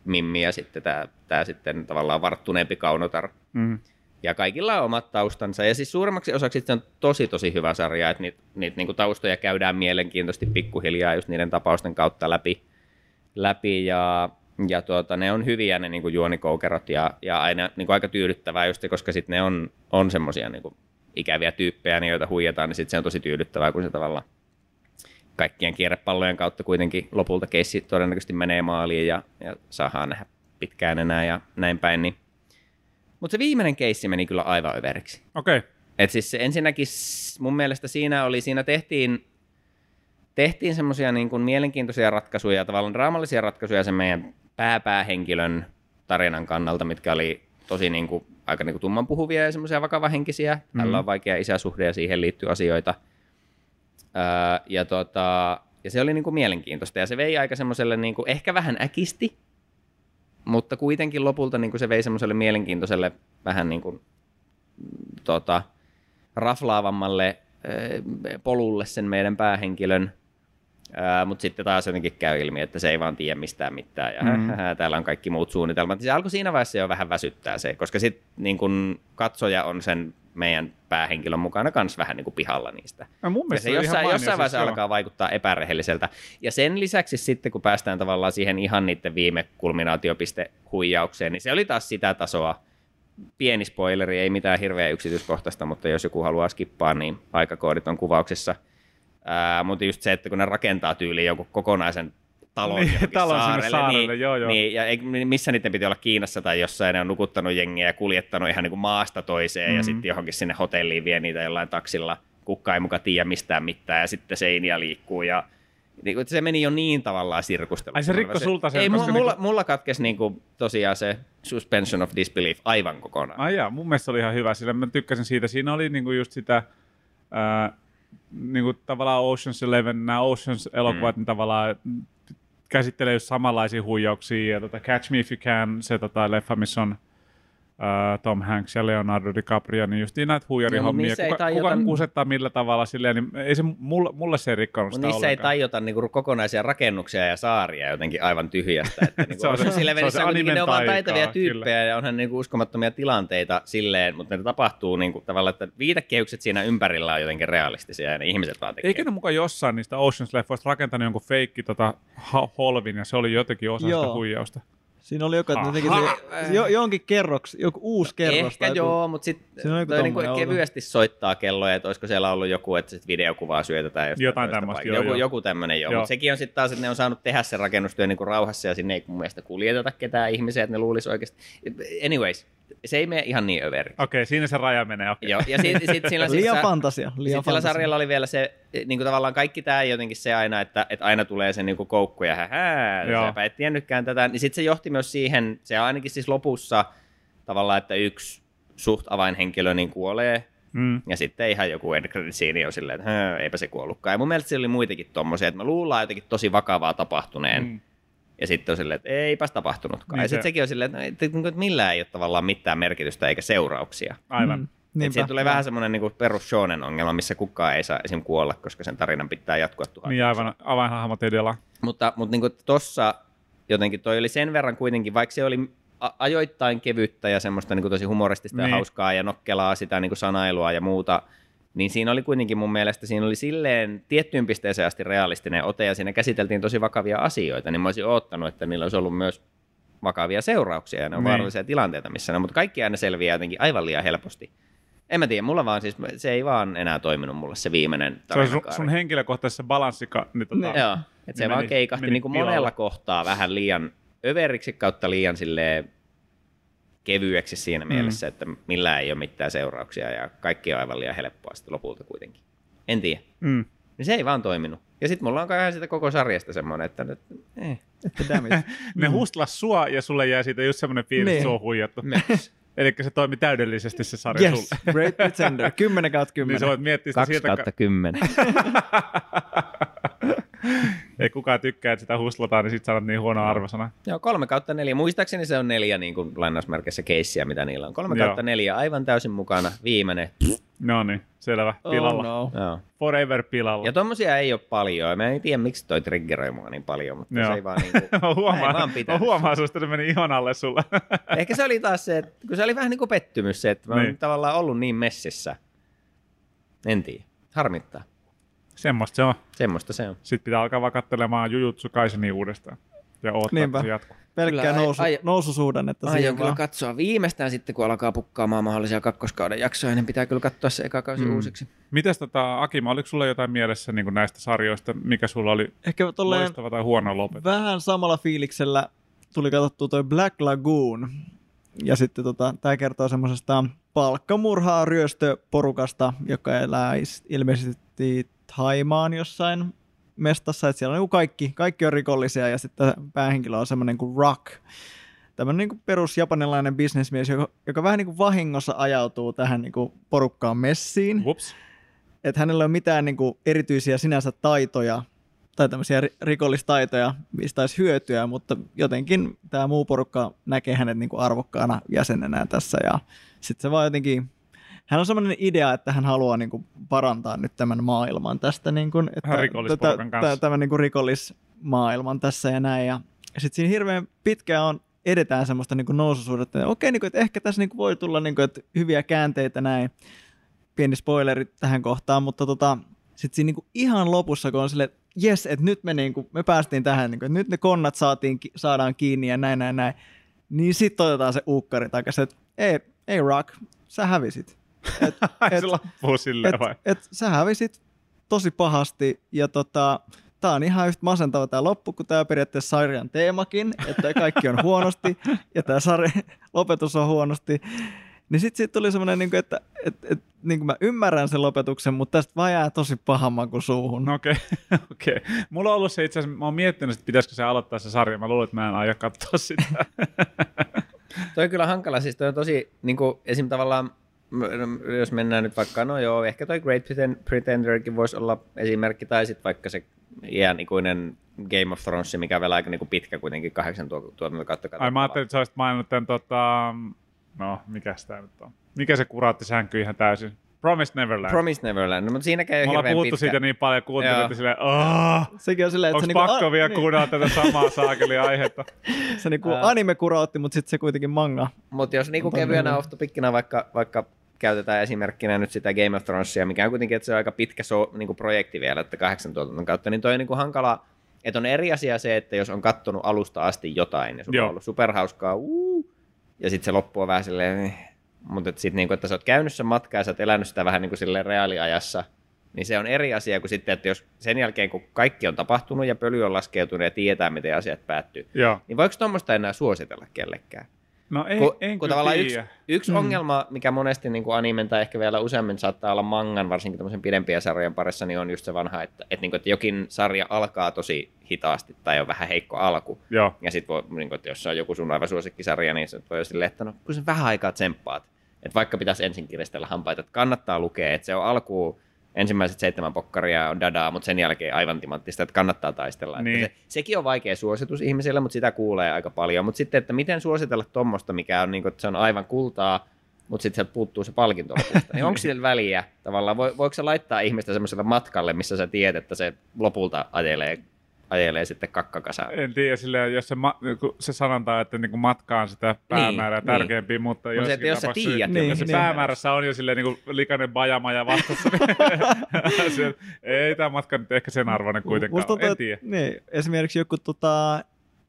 mimmi, ja sitten tämä, tämä sitten tavallaan varttuneempi kaunotar, Mm. Ja kaikilla on omat taustansa. Ja siis suurimmaksi osaksi se on tosi tosi hyvä sarja, että niitä, niitä niin taustoja käydään mielenkiintoisesti pikkuhiljaa just niiden tapausten kautta läpi. läpi ja, ja tuota, ne on hyviä ne niin kuin juonikoukerot ja, ja aina niin kuin aika tyydyttävää just, koska sitten ne on, on semmoisia niin kuin ikäviä tyyppejä, niin joita huijataan, niin sitten se on tosi tyydyttävää, kun se tavallaan kaikkien kierrepallojen kautta kuitenkin lopulta keissi todennäköisesti menee maaliin ja, ja saadaan nähdä pitkään enää ja näin päin. Niin. Mutta se viimeinen keissi meni kyllä aivan överiksi. Okei. Okay. Et siis se ensinnäkin mun mielestä siinä oli, siinä tehtiin, tehtiin semmoisia niin kuin mielenkiintoisia ratkaisuja, tavallaan draamallisia ratkaisuja sen meidän pääpäähenkilön tarinan kannalta, mitkä oli tosi niin kuin, aika niin kuin tumman puhuvia ja semmoisia vakavahenkisiä. Hänellä on vaikea isäsuhde ja siihen liittyy asioita. Öö, ja tota, ja se oli niin kuin mielenkiintoista. Ja se vei aika semmoiselle niin kuin, ehkä vähän äkisti, mutta kuitenkin lopulta niin kuin se vei semmoiselle mielenkiintoiselle vähän niin kuin, tota, raflaavammalle äh, polulle sen meidän päähenkilön. Mutta sitten taas jotenkin käy ilmi, että se ei vaan tiedä mistään mitään ja mm. hä, täällä on kaikki muut suunnitelmat. Se alkoi siinä vaiheessa jo vähän väsyttää se, koska sitten niin kun katsoja on sen meidän päähenkilön mukana kans vähän niin kuin pihalla niistä. No, mun Ja se jossain, jossain vaiheessa siis alkaa vaikuttaa epärehelliseltä. Ja sen lisäksi sitten, kun päästään tavallaan siihen ihan niiden viime kulminaatiopiste huijaukseen, niin se oli taas sitä tasoa. Pieni spoileri, ei mitään hirveä yksityiskohtaista, mutta jos joku haluaa skippaa, niin aikakoodit on kuvauksessa. Ää, mutta just se, että kun ne rakentaa tyyliin joku kokonaisen talon Niin, talon saarelle, saarelle, niin, joo, joo. Niin, ja ei, missä niiden piti olla Kiinassa tai jossain, ne on nukuttanut jengiä ja kuljettanut ihan niin kuin maasta toiseen mm-hmm. ja Mhm. sitten johonkin sinne hotelliin vie niitä jollain taksilla. Kukka ei muka tiedä mistään mitään ja sitten seiniä liikkuu ja niin kuin, se meni jo niin tavallaan sirkustella. Ai se rikko sulta sen, Ei, mulla, niinku- mulla katkesi niin kuin, tosiaan se suspension of disbelief aivan kokonaan. Ai jaa, mun mielestä se oli ihan hyvä, sillä mä tykkäsin siitä. Siinä oli niinku just sitä, ää, niinku tavallaan Ocean's Eleven, nämä Oceans-elokuvat, mm. niin tavallaan käsittelee just samanlaisia huijauksia. Ja tota Catch Me If You Can, se tota leffa, missä on ää, Tom Hanks ja Leonardo DiCaprio, niin just näitä huijarihommia. niissä ei Kuka, tajuta- kuka kusettaa millä tavalla silleen, niin ei se, mulle, mulle se ei rikkonut Mutta sitä niissä ei ollenkaan. tajota niinku kokonaisia rakennuksia ja saaria jotenkin aivan tyhjästä. Että niinku Se on se- Ocean's se on se ne on vaan taitavia tyyppejä ja onhan niinku uskomattomia tilanteita silleen, mutta ne tapahtuu niinku tavallaan, että viitekehykset siinä ympärillä on jotenkin realistisia ja ne ihmiset vaan tekee. Eikö ne mukaan jossain niistä Oceans-leffoista rakentanut jonkun feikki tota, holvin, ja se oli jotenkin osa sitä Joo. huijausta? Siinä oli joku, että ne teki Aha. se, jo, jonkin kerroks, joku uusi kerros. Ehkä tai joku- joo, mutta sitten toi niinku kevyesti soittaa kelloja, että olisiko siellä ollut joku, että sit videokuvaa syötetään jostain Jotain tämmöistä, joo, joku, joo. joku tämmöinen joo, Joo. mutta sekin on sitten taas, että ne on saanut tehdä sen rakennustyön niinku rauhassa ja sinne ei mun mielestä kuljeteta ketään ihmisiä, että ne luulisi oikeasti. Anyways, se ei mene ihan niin överiksi. Okei, siinä se raja menee. Okei. Joo, ja sitten sit siinä Liian siis, fantasia, liian sillä fantasia. sarjalla oli vielä se, niin kuin tavallaan kaikki tämä ei jotenkin se aina, että, että aina tulee se niin kuin koukku ja hähää, Joo. säpä et tiennytkään tätä, niin sitten se johti myös siihen, se ainakin siis lopussa tavallaan, että yksi suht avainhenkilö niin kuolee, Mm. ja sitten ihan joku end scene on silleen, että "Hö, eipä se kuollutkaan. Ja mun mielestä siellä oli muitakin tommosia, että me luullaan jotenkin tosi vakavaa tapahtuneen, mm. Ja sitten on silleen, että eipäs tapahtunutkaan. Niin ja sitten se- sekin on silleen, että, että, että millään ei ole tavallaan mitään merkitystä eikä seurauksia. Aivan. Mm. Et niinpä. siitä tulee vähän semmoinen niin perus shonen ongelma, missä kukaan ei saa esim. kuolla, koska sen tarinan pitää jatkua tuhat. Niin aivan, avainhahmot edellä. Mutta, mutta niin tuossa jotenkin toi oli sen verran kuitenkin, vaikka se oli a- ajoittain kevyttä ja semmoista niin kuin tosi humoristista niin. Niin. ja hauskaa ja nokkelaa sitä niin kuin sanailua ja muuta, niin siinä oli kuitenkin mun mielestä, siinä oli silleen tiettyyn pisteeseen asti realistinen ote ja siinä käsiteltiin tosi vakavia asioita, niin mä olisin oottanut, että niillä olisi ollut myös vakavia seurauksia ja ne on Niin. vaarallisia tilanteita, missä ne, mutta kaikki aina selviää jotenkin aivan liian helposti. En mä tiedä, mulla vaan siis, se ei vaan enää toiminut mulle se viimeinen Se on sun, sun henkilökohtaisessa balanssika. Niin tota, Joo, että se niin vaan meni- keikahti meni niin kuin monella kohtaa vähän liian överiksi kautta liian silleen kevyeksi siinä mielessä, että millään ei ole mitään seurauksia ja kaikki on aivan liian helppoa sitten lopulta kuitenkin. En tiedä. Mm. Niin se ei vaan toiminut. Ja sitten mulla on kai ihan sitä koko sarjasta semmoinen, että nyt, eh. Ne hustlas sua ja sulle jää siitä just semmoinen fiilis, Niin. että sua on huijattu. Eli se toimi täydellisesti se sarja Yes, sulle. Great Pretender, 10 kautta Niin 10. sä voit miettiä sitä 2 sieltä, kautta 10. ei kukaan tykkää, että sitä hustlataan, niin sit sanot niin huono arvosana. Joo, kolme kautta neljä. Muistaakseni se on neljä niin kuin lainausmerkeissä keissiä, mitä niillä on. Kolme Joo. kautta neljä, aivan täysin mukana. Viimeinen. No niin, selvä. Pilalla. Oh no. Joo. Forever pilalla. Ja tommosia ei ole paljon. Mä en tiedä, miksi toi triggeroi mua niin paljon, mutta Joo. se ei vaan niinku, mä ei vaan huomaan, mä pitänyt. huomaan susta, että se meni ihon alle sulle. Ehkä se oli taas se, että kun se oli vähän niin kuin pettymys se, että mä oon Niin. tavallaan ollut niin messissä. En tiedä. Harmittaa. Semmosta se on. Semmoista se on. Sitten pitää alkaa vaan katselemaan Jujutsu Kaisenia uudestaan. Ja odottaa, Niinpä. että se jatkuu. Pelkkää nousu, ai- noususuhdannetta Aion siihen kyllä vaan. katsoa viimeistään sitten, kun alkaa pukkaamaan mahdollisia kakkoskauden jaksoja, niin pitää kyllä katsoa se eka kausi Mm. uusiksi. Mites tota, Akima, oliko sulla jotain mielessä niin näistä sarjoista, mikä sulla oli Ehkä loistava tai huono lopetus? vähän samalla fiiliksellä tuli katsottua toi Black Lagoon. Ja sitten tota, tämä kertoo semmoisesta palkkamurhaa ryöstöporukasta, joka elää is- ilmeisesti Thaimaan jossain mestassa, että siellä on niinku kaikki, kaikki on rikollisia ja sitten päähenkilö on semmoinen kuin Rock, tämmöinen niinku perus japanilainen bisnesmies, joka, joka vähän niin kuin vahingossa ajautuu tähän niinku porukkaan messiin Whoops. että hänellä ei ole mitään niin kuin, erityisiä sinänsä taitoja tai tämmöisiä rikollistaitoja, mistä olisi hyötyä, mutta jotenkin tämä muu porukka näkee hänet niin kuin arvokkaana jäsenenä tässä ja sitten se vaan jotenkin hän on sellainen idea, että hän haluaa niin kuin, parantaa nyt tämän maailman tästä, niin kuin, että Rikollisporukan kanssa. tämän niin kuin, rikollismaailman tässä ja näin. Ja sitten siinä hirveän pitkään on edetään semmoista niin noususuhdetta, että okei, niin kuin, että ehkä tässä niin kuin, voi tulla niin kuin, että hyviä käänteitä näin. Pieni spoileri tähän kohtaan, mutta tota, sitten siinä niin kuin, ihan lopussa, kun on silleen, että jes, että nyt me, niin kuin, me päästiin tähän, niin kuin, että nyt ne konnat saatiin, saadaan kiinni ja näin, näin, näin. Niin sitten otetaan se uukkari takaisin, että ei, ei Rock, sä hävisit. Et, et, se loppuu silleen et, vai? Et, sä hävisit tosi pahasti ja tota, tää on ihan yhtä masentava tämä loppu, kun tämä periaatteessa sarjan teemakin, että kaikki on huonosti ja tämä sarjan lopetus on huonosti. Niin sitten siitä tuli semmoinen, niin että et, et, niin mä ymmärrän sen lopetuksen, mutta tästä vaan jää tosi pahan kuin suuhun. No okei, okay. okei. Okay. Mulla on ollut se itse asiassa, mä oon miettinyt, että pitäisikö se aloittaa se sarja. Mä luulen, että mä en aio katsoa sitä. toi on kyllä hankala, siis toi on tosi, niin kuin, esim. tavallaan jos mennään nyt vaikka, no joo, ehkä toi Great Pretenderkin voisi olla esimerkki, tai sitten vaikka se iän ikuinen Game of Thrones, mikä on vielä aika niinku pitkä kuitenkin, kahdeksan tuotantokautta. Ai mä ajattelin, että sä olisit maininnut tämän, tota, no mikä sitä nyt on? Mikä se kuraatti sänky ihan täysin? Promised Neverland. Promised Neverland, no, mutta siinä ei ole hirveän puhuttu pitkä. siitä niin paljon, kuuntelin, silleen, Sekin on silleen, että Onko se pakko niinku, vielä niin, kuunnella tätä samaa saakeli aihetta? se niinku anime kurautti, mutta sitten se kuitenkin manga. Mutta jos niinku kevyenä off vaikka, vaikka käytetään esimerkkinä nyt sitä Game of Thronesia, mikä on kuitenkin, että se on aika pitkä so, niin kuin projekti vielä, että kahdeksan tuotannon kautta, niin toi on niin kuin hankala, että on eri asia se, että jos on kattonut alusta asti jotain, ja sulla Joo. on ollut superhauskaa, uu, ja sitten se loppu on vähän silleen, eh. mutta sitten niin kuin, että sä oot käynyt sen matkaa ja sä oot elänyt sitä vähän niin kuin silleen reaaliajassa, niin se on eri asia kuin sitten, että jos sen jälkeen, kun kaikki on tapahtunut ja pöly on laskeutunut ja tietää, miten asiat päättyy, Joo. niin voiko tuommoista enää suositella kellekään? No ei, kun, en kun tavallaan yksi, tiedä. yksi mm. ongelma, mikä monesti niin kuin animen tai ehkä vielä useammin saattaa olla mangan, varsinkin tämmöisen pidempien sarjojen parissa, niin on just se vanha, että, että, niin kuin, että jokin sarja alkaa tosi hitaasti tai on vähän heikko alku. Joo. Ja sitten niin kuin, että jos se on joku sun aivan suosikkisarja, niin se voi silleen, että no kun sen vähän aikaa tsemppaat. Että vaikka pitäisi ensin kiristellä hampaita, että kannattaa lukea, että se on alkuun ensimmäiset seitsemän pokkaria on dadaa, mutta sen jälkeen aivan timanttista, että kannattaa taistella. Niin. Että se, sekin on vaikea suositus ihmisille, mutta sitä kuulee aika paljon. Mutta sitten, että miten suositella tuommoista, mikä on, niin kuin, että se on aivan kultaa, mutta sitten sieltä puuttuu se palkinto. Niin onko sillä väliä tavallaan? Vo, voiko se laittaa ihmistä semmoiselle matkalle, missä sä tiedät, että se lopulta ajelee, ajelee sitten kakkakasaan? En tiedä, silleen, jos se, ma- se sanotaan, että niinku matka on sitä päämäärää Niin, tärkeämpi, mutta Mut se, jos sä tiedät, Niin, jos se niin. päämäärässä on jo silleen niin kuin likainen bajamaja vastassa, niin se, ei tämä matka nyt ehkä sen arvoinen kuitenkaan Musta tuntuu, En että- tiedä. Niin, esimerkiksi joku tota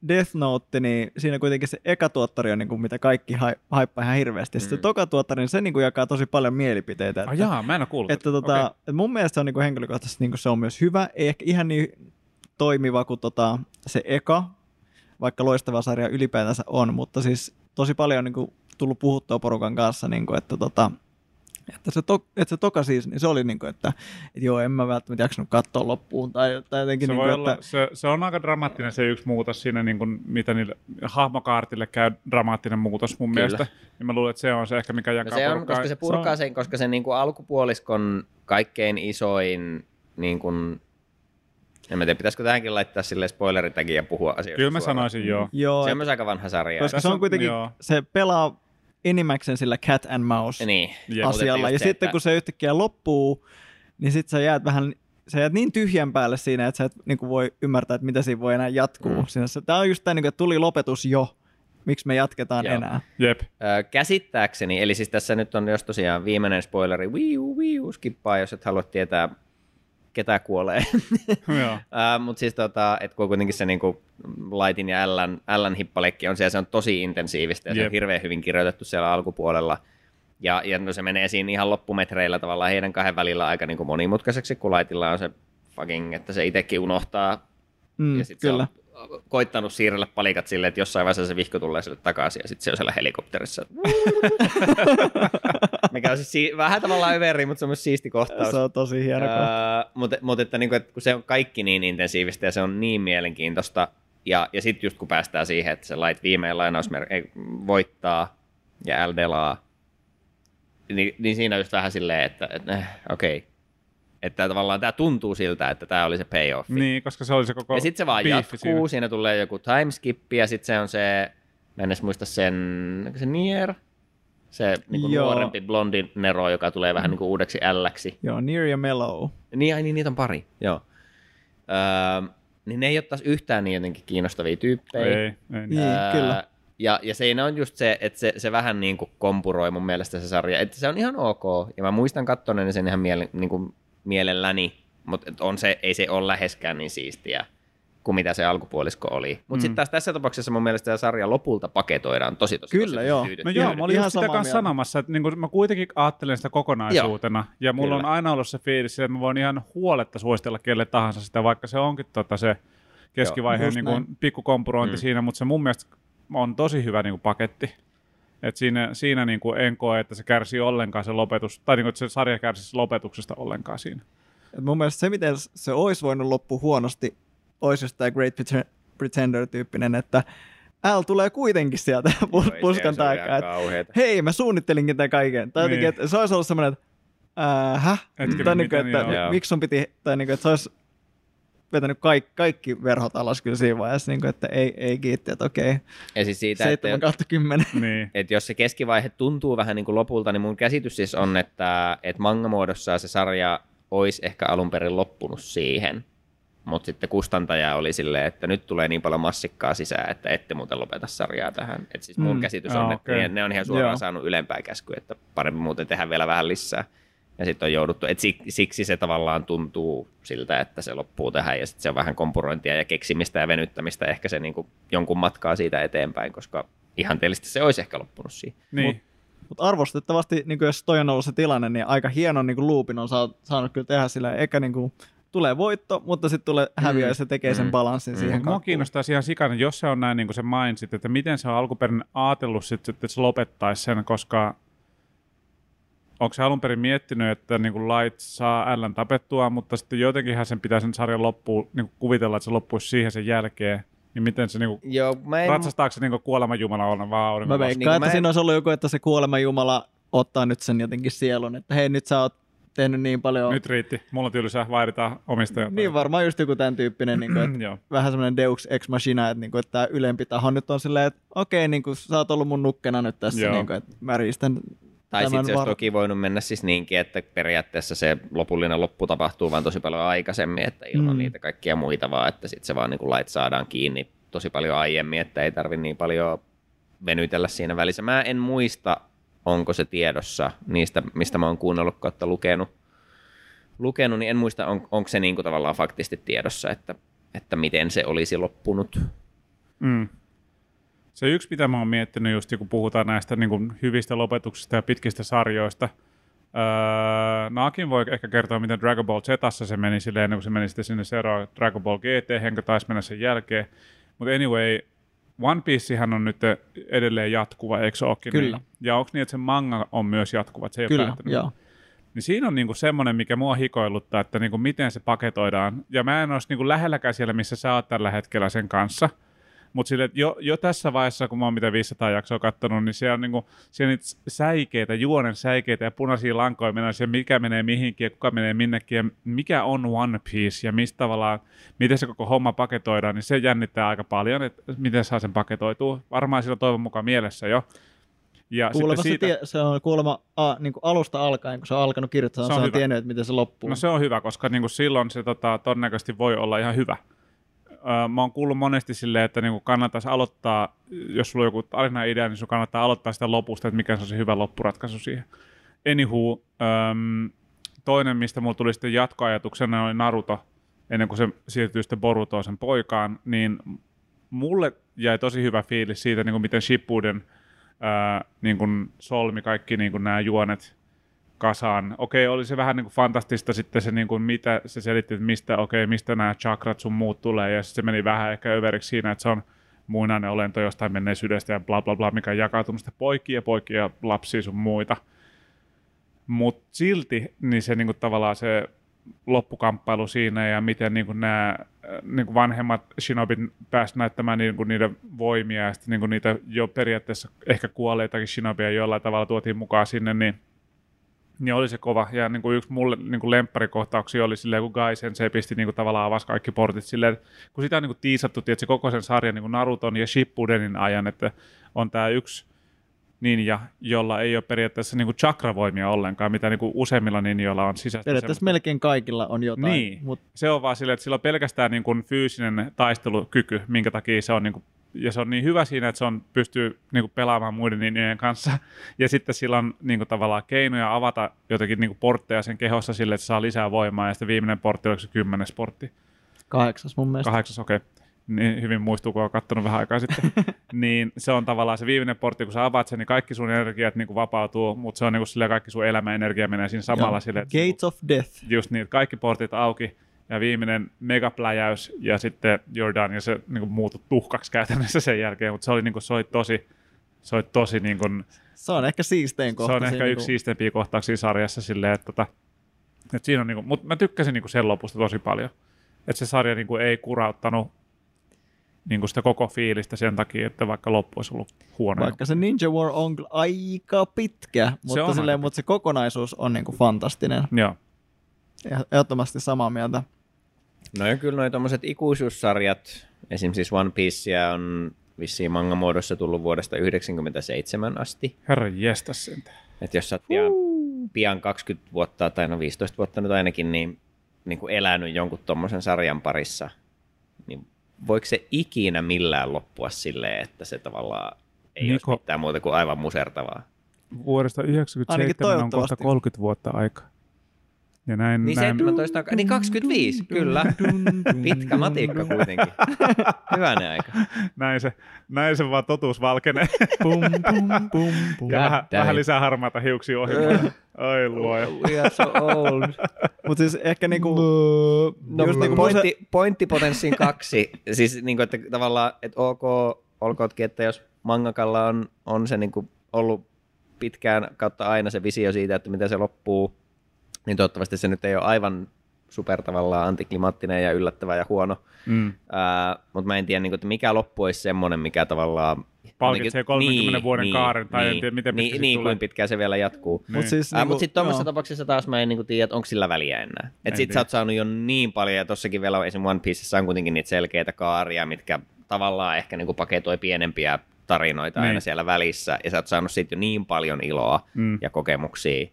Death Note, niin siinä kuitenkin se eka tuottari on niin kuin, mitä kaikki hai- haippaa ihan hirveästi. Mm. se toka tuottari, niin se niin kuin, jakaa tosi paljon mielipiteitä. Ah, Että, jaa, mä en ole kuullut. että, tota, Okei. että mun mielestä se on niin kuin henkilökohtaisesti niin kuin se on myös hyvä. Ei ehkä ihan niin toimiva kuin tota, se eka, vaikka loistava sarja ylipäätänsä on, mutta siis tosi paljon on niin kuin, tullut puhuttua porukan kanssa, niin kuin, että tota, että se, to, että se toka siis, niin se oli niin kuin, että, että joo, en mä välttämättä jaksanut katsoa loppuun, tai, tai jotenkin se, niin kuin, olla, että, se, se, on aika dramaattinen se yksi muutos siinä, niin kuin, mitä niille hahmokaartille käy dramaattinen muutos mun Kyllä. mielestä. Niin mä luulen, että se on se ehkä, mikä No jakaa se on, koska se purkaa sen, koska se niin kuin alkupuoliskon kaikkein isoin, niin kuin, en mä tiedä, pitäisikö tähänkin laittaa sille spoileritakin ja puhua asioista Kyllä mä suoraan. sanoisin joo. joo, Se on myös aika vanha sarja. koska se on kuitenkin, joo. se pelaa enimmäkseen sillä cat and mouse Niin. Asialla, ja se, sitten että- kun se yhtäkkiä loppuu, niin sitten sä jäät vähän sä jäät niin tyhjän päälle siinä, että sä et niin kuin voi ymmärtää, että mitä siinä voi enää jatkuu. Mm. Tämä on just tämä, niin että tuli lopetus jo, miksi me jatketaan Joo. enää. Jep. Ö, käsittääkseni, eli siis tässä nyt on jos tosiaan viimeinen spoileri, Wii U, Wii U, skippaa, jos et halua tietää, ketä kuolee. uh, Mutta siis tota, että kun kuitenkin se niinku Lightin ja Ln, Ln hippalekki on siellä, se on tosi intensiivistä ja se on Jep. hirveän hyvin kirjoitettu siellä alkupuolella. Ja, ja no se menee siinä ihan loppumetreillä tavallaan heidän kahden välillä aika niinku monimutkaiseksi, kun Lightilla on se fucking, että se itsekin unohtaa Mm, ja sitten kyllä. se on koittanut siirrellä palikat silleen, että jossain vaiheessa se vihko tulee sille takaisin ja sitten se on siellä helikopterissa. Mikä on siis si- vähän tavallaan överi, mutta se on myös siisti kohtaus. Se on tosi hieno kohta. Öö, mutta, mutta että, niin kuin, että kun se on kaikki niin intensiivistä ja se on niin mielenkiintoista, ja, ja sitten just kun päästään siihen, että se lait viimein lainausmer- ei, voittaa ja L delaa, niin, niin siinä on just vähän silleen, että, että eh, okei. Että tavallaan tämä tuntuu siltä, että tämä oli se payoff. Niin, koska se oli se koko ja sitten se vaan jatkuu, siinä. siinä. tulee joku timeskippi ja sitten se on se, mä en edes muista sen, se Nier? Se niin Joo. nuorempi blondi Nero, joka tulee vähän niin kuin uudeksi älläksi. Joo, Near ja Mellow. Niin, ai niin, niitä on pari, joo. Öö, niin ne ei ole taas yhtään niin jotenkin kiinnostavia tyyppejä. Ei, ei, Niin, kyllä. Ja, ja siinä on just se, että se, se vähän niin kuin kompuroi mun mielestä se sarja. Että se on ihan ok, ja mä muistan katsoneeni sen ihan miele, niin kuin mielelläni, mutta on se, ei se ole läheskään niin siistiä kuin mitä se alkupuolisko oli. Mutta mm. sitten taas tässä tapauksessa mun mielestä se sarja lopulta paketoidaan tosi tosi Kyllä, tosi joo. No joo, mä olin Ihan sitä kanssa sanomassa, että niin mä kuitenkin ajattelen sitä kokonaisuutena. Joo, ja mulla kyllä. on aina ollut se fiilis, että mä voin ihan huoletta suositella kelle tahansa sitä, vaikka se onkin tota se keskivaiheen just niin pikkukompurointi Mm. siinä, mutta se mun mielestä on tosi hyvä niin kuin paketti. Et siinä siinä niin kuin en koe, että se kärsii ollenkaan se lopetus, tai niin kuin, että se sarja kärsisi lopetuksesta ollenkaan siinä. Et mun mielestä se, miten se olisi voinut loppua huonosti, olisi just tämä Great Prete- Pretender-tyyppinen, että L tulee kuitenkin sieltä pus- se- puskan takaa, hei, mä suunnittelinkin tämän kaiken. Tai jotenkin, Niin. että se olisi ollut semmoinen, että häh? Tai niin kuin, että joo? miksi sun piti, tai niin kuin, että se olisi vetänyt kaikki, kaikki verhot alas kyllä siinä vaiheessa, niin kuin, että ei, ei kiitti, että okei, Ja siis siitä, että 7 kautta 10. Niin. että jos se keskivaihe tuntuu vähän niin kuin lopulta, niin mun käsitys siis on, että, että manga-muodossa se sarja olisi ehkä alun perin loppunut siihen. Mutta sitten kustantaja oli silleen, että nyt tulee niin paljon massikkaa sisään, että ette muuten lopeta sarjaa tähän. Et siis mun Mm. käsitys on, että okei. ne, ne on ihan suoraan Joo. saanut ylempää käskyä, että parempi muuten tehdä vielä vähän lisää. Ja sitten on jouduttu, että siksi se tavallaan tuntuu siltä, että se loppuu tähän ja sitten se on vähän kompurointia ja keksimistä ja venyttämistä ehkä se niinku jonkun matkaa siitä eteenpäin, koska ihanteellisesti se olisi ehkä loppunut siihen. niin. Mutta arvostettavasti, niin jos toi on ollut se tilanne, niin aika hienon niin loopin on saa, saanut kyllä tehdä sillä, eikä niin kuin, tulee voitto, mutta sitten tulee häviö Mm. ja se tekee sen Mm. balanssin Mm. siihen Mua kiinnostaa ihan sikana, jos se on näin niin kuin se mindset, että miten se on alkuperin ajatellut, sit, että se lopettaisi sen, koska onko se alun perin miettinyt, että niin kuin Light saa Älän tapettua, mutta sitten jotenkinhän sen pitää sen sarjan loppuun niin kuin kuvitella, että se loppuisi siihen sen jälkeen. Niin miten se, niin kuin, Joo, mä en... ratsastaako se niin kuin kuoleman jumala on vaan auringon Mä veikkaan, Niin että mä en- siinä olisi ollut joku, että se kuolema Jumala ottaa nyt sen jotenkin sielun, että hei nyt sä oot tehnyt niin paljon. Nyt riitti. Mulla tylsää, vaihdetaan omistaja. niin varmaan just joku tämän tyyppinen, niin kuin, että Joo. vähän semmoinen Deux Ex Machina, että, niin kuin, että tämä ylempi taho nyt on silleen, että okei, niin kuin, sä oot ollut mun nukkena nyt tässä, niin kuin, että mä riistän Tai sitten se olisi var- toki voinut mennä siis niinkin, että periaatteessa se lopullinen loppu tapahtuu vaan tosi paljon aikaisemmin, että ilman Mm. mm. niitä kaikkia muita vaan, että sitten se vaan niin kuin lait saadaan kiinni tosi paljon aiemmin, että ei tarvi niin paljon venytellä siinä välissä. Mä en muista, onko se tiedossa niistä, mistä mä oon kuunnellut kautta lukenut, lukenut niin en muista, on, onko se niin kuin tavallaan faktisesti tiedossa, että, että miten se olisi loppunut. Mm. Se yksi, mitä mä oon miettinyt just kun puhutaan näistä niin kuin hyvistä lopetuksista ja pitkistä sarjoista, öö, Naakin voi ehkä kertoa, miten Dragon Ball Zassa se meni silleen, ennen kuin se meni sitten sinne seuraavaan Dragon Ball GT, henkä taisi mennä sen jälkeen. Mutta anyway, One Piecehän on nyt edelleen jatkuva, eikö se olekin? Kyllä. Niin? Ja onko niin, että se manga on myös jatkuva, että se ei ole Kyllä, päättynyt? joo. Niin siinä on niinku semmoinen, mikä mua hikoiluttaa, että niinku miten se paketoidaan. Ja mä en olisi niinku lähelläkään siellä, missä sä oot tällä hetkellä sen kanssa. Mutta jo, jo tässä vaiheessa, kun mä oon mitä 500 jaksoa katsonut, niin siellä on niinku, siellä niitä säikeitä, juonen säikeitä ja punaisia lankoja menee siellä, mikä menee mihinkin ja kuka menee minnekin ja mikä on One Piece ja mistä tavallaan, miten se koko homma paketoidaan, niin se jännittää aika paljon, että miten saa sen paketoitua. Varmaan sillä on toivon mukaan mielessä jo. Ja Kuulemma sitten se, tie, se on kuulemma a, niin kuin alusta alkaen, kun se on alkanut kirjoittaa, Se on on, se on hyvä. tiennyt, että miten se loppuu. No se on hyvä, koska niinku silloin se tota, todennäköisesti voi olla ihan hyvä. Mä oon kuullut monesti silleen, että niinku kannattaisi aloittaa, jos sulla on joku tarina-idea, niin sun kannattaa aloittaa sitä lopusta, että mikä se on se hyvä loppuratkaisu siihen. Anywho, öm, toinen, mistä mulla tuli sitten jatkoajatuksena, oli Naruto, ennen kuin se siirtyy sitten Borutoon sen poikaan, niin mulle jäi tosi hyvä fiilis siitä, niin kuin miten Shippuden ää, niin kuin solmi kaikki niin kuin nämä juonet kasaan. Okei, oli se vähän niin kuin fantastista sitten se, niin kuin mitä se selitti, että mistä, okei, mistä nämä chakrat sun muut tulee, ja se meni vähän ehkä överiksi siinä, että se on muinainen olento jostain menneisyydestä ja bla bla bla, mikä on jakautunut poikia, poikia, lapsia sun muita. Mutta silti niin se niin kuin tavallaan se loppukamppailu siinä ja miten niin kuin nämä niin kuin vanhemmat Shinobit pääsivät näyttämään niin kuin niiden voimia ja sitten niin kuin niitä jo periaatteessa ehkä kuolleitakin Shinobia jollain tavalla tuotiin mukaan sinne, niin Niin oli se kova. Ja niin kuin yksi mulle niin kuin lempparikohtauksia oli silleen, kun Gaisen se pisti niin kuin tavallaan avasi kaikki portit silleen, että kun sitä on niin kuin tiisattu, tietysti koko sen sarjan niin kuin Naruton ja Shippudenin ajan, että on tämä yksi ninja, jolla ei ole periaatteessa niin kuin chakravoimia ollenkaan, mitä niin kuin useimmilla ninjoilla on sisäistä. Periaatteessa semmoista- melkein kaikilla on jotain. Niin. Mut Se on vaan silleen, että sillä on pelkästään niin kuin fyysinen taistelukyky, minkä takia se on niin kuin, ja se on niin hyvä siinä, että se on, pystyy niin kuin pelaamaan muiden ninjojen kanssa. Ja sitten sillä on niin kuin, tavallaan keinoja avata jotenkin niin kuin portteja sen kehossa sille, että saa lisää voimaa. Ja sitten viimeinen portti, oliko se kymmenes portti? kahdeksas mun mielestä. Kahdeksas, okei. Okay. Niin hyvin muistuu, kun olen katsonut vähän aikaa sitten. niin se on tavallaan se viimeinen portti, kun sä avaat sen, niin kaikki sun energiat niin kuin vapautuu, mutta se on niin kuin silleen, kaikki sun elämäenergia menee siinä samalla Joo. silleen, että Gates of Death. just niin, kaikki portit auki ja viimeinen megapläjäys ja sitten Jordan ja se niin kuin, muutui tuhkaksi käytännössä sen jälkeen, mutta se oli, niin kuin, se oli tosi, se oli tosi niin kuin, Se on ehkä siistein kohta. se on ehkä siinä yksi niinku- siisteimpiä kohtauksia sarjassa silleen, että, tota, että siinä on niin kuin, mutta mä tykkäsin niin kuin sen lopusta tosi paljon, että se sarja niin kuin, ei kurauttanut niin kuin sitä koko fiilistä sen takia, että vaikka loppu olisi ollut huono. Vaikka se Ninja War on aika pitkä, mutta, on silleen, aika mutta se kokonaisuus on niinku fantastinen. Joo, Ehdottomasti samaa mieltä. No ja kyllä noi tommoset ikuisuussarjat, esim. siis One Piecea on vissiin manga-muodossa tullut vuodesta 1997 asti. herra jestas sen. Että jos sä oot pian, pian 20 vuotta, tai no 15 vuotta nyt ainakin, niin, niin kuin elänyt jonkun tommosen sarjan parissa, niin voiko se ikinä millään loppua silleen, että se tavallaan ei Niko- olisi mitään muuta kuin aivan musertavaa? Vuodesta 1997 on kohta toivottavasti. 30 vuotta aikaa. Ja näin, Niin näin 17, niin 25, kyllä. Pitkä matikka kuitenkin. Hyvänen aika. näin, se, näin se vaan totuus valkenee. Pum, pum, pum, pum. ja vähän, vähän lisää harmaata hiuksia ohi. Ai luoja. We are so old. Mutta siis ehkä niinku... No, just niinku pointti, pointtipotenssin kaksi, siis niinku, että tavallaan, että ok, olkootkin, että jos mangakalla on, on se niinku ollut pitkään kautta aina se visio siitä, että miten se loppuu, niin toivottavasti se nyt ei ole aivan super tavallaan antiklimaattinen ja yllättävä ja huono. Mm. Ää, mutta mä en tiedä, niinku, että mikä loppu olisi semmoinen, mikä tavallaan... Palkitsee 30 vuoden kaaren, tai en tiedä, miten pitkä niin, niin kuin pitkään se vielä jatkuu. Niin. Mut siis Ää, niinku, mutta sitten tuommoisessa tapauksessa taas mä en niinku tiedä, että onko sillä väliä enää. Et En sit sä oot saanut jo niin paljon, ja tossakin vielä on esim. One Piecessä on kuitenkin niitä selkeitä kaaria, mitkä tavallaan ehkä niinku paketoi pienempiä tarinoita Niin. aina siellä välissä, ja sä oot saanut siitä jo niin paljon iloa Mm. ja kokemuksia,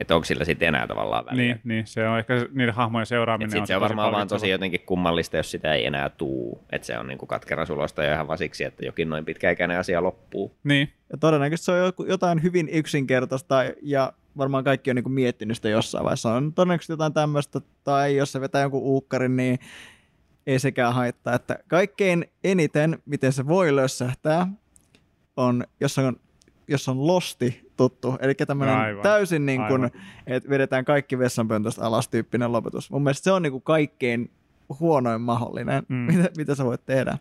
että onko sillä sitten enää tavallaan väliä. Niin, niin, se on ehkä niiden hahmojen seuraaminen. sit se on varmaan vaan tosi jotenkin kummallista, jos sitä ei enää tuu. Että se on niinku katkera sulosta ja ihan vasiksi, että jokin noin pitkäikäinen asia loppuu. Niin, Ja todennäköisesti se on jotain hyvin yksinkertaista ja varmaan kaikki on niinku miettinyt sitä jossain vaiheessa. On todennäköisesti jotain tämmöistä, tai jos se vetää jonkun uukkarin, niin ei sekään haittaa. Että kaikkein eniten, miten se voi lössähtää, on, jos on, jos on losti tuttu, eli tämmöinen Aivan, täysin niin kuin, että vedetään kaikki vessanpöntöstä alas tyyppinen lopetus. Mun mielestä se on niin kuin kaikkein huonoin mahdollinen, Mm. mitä, mitä sä voit tehdä.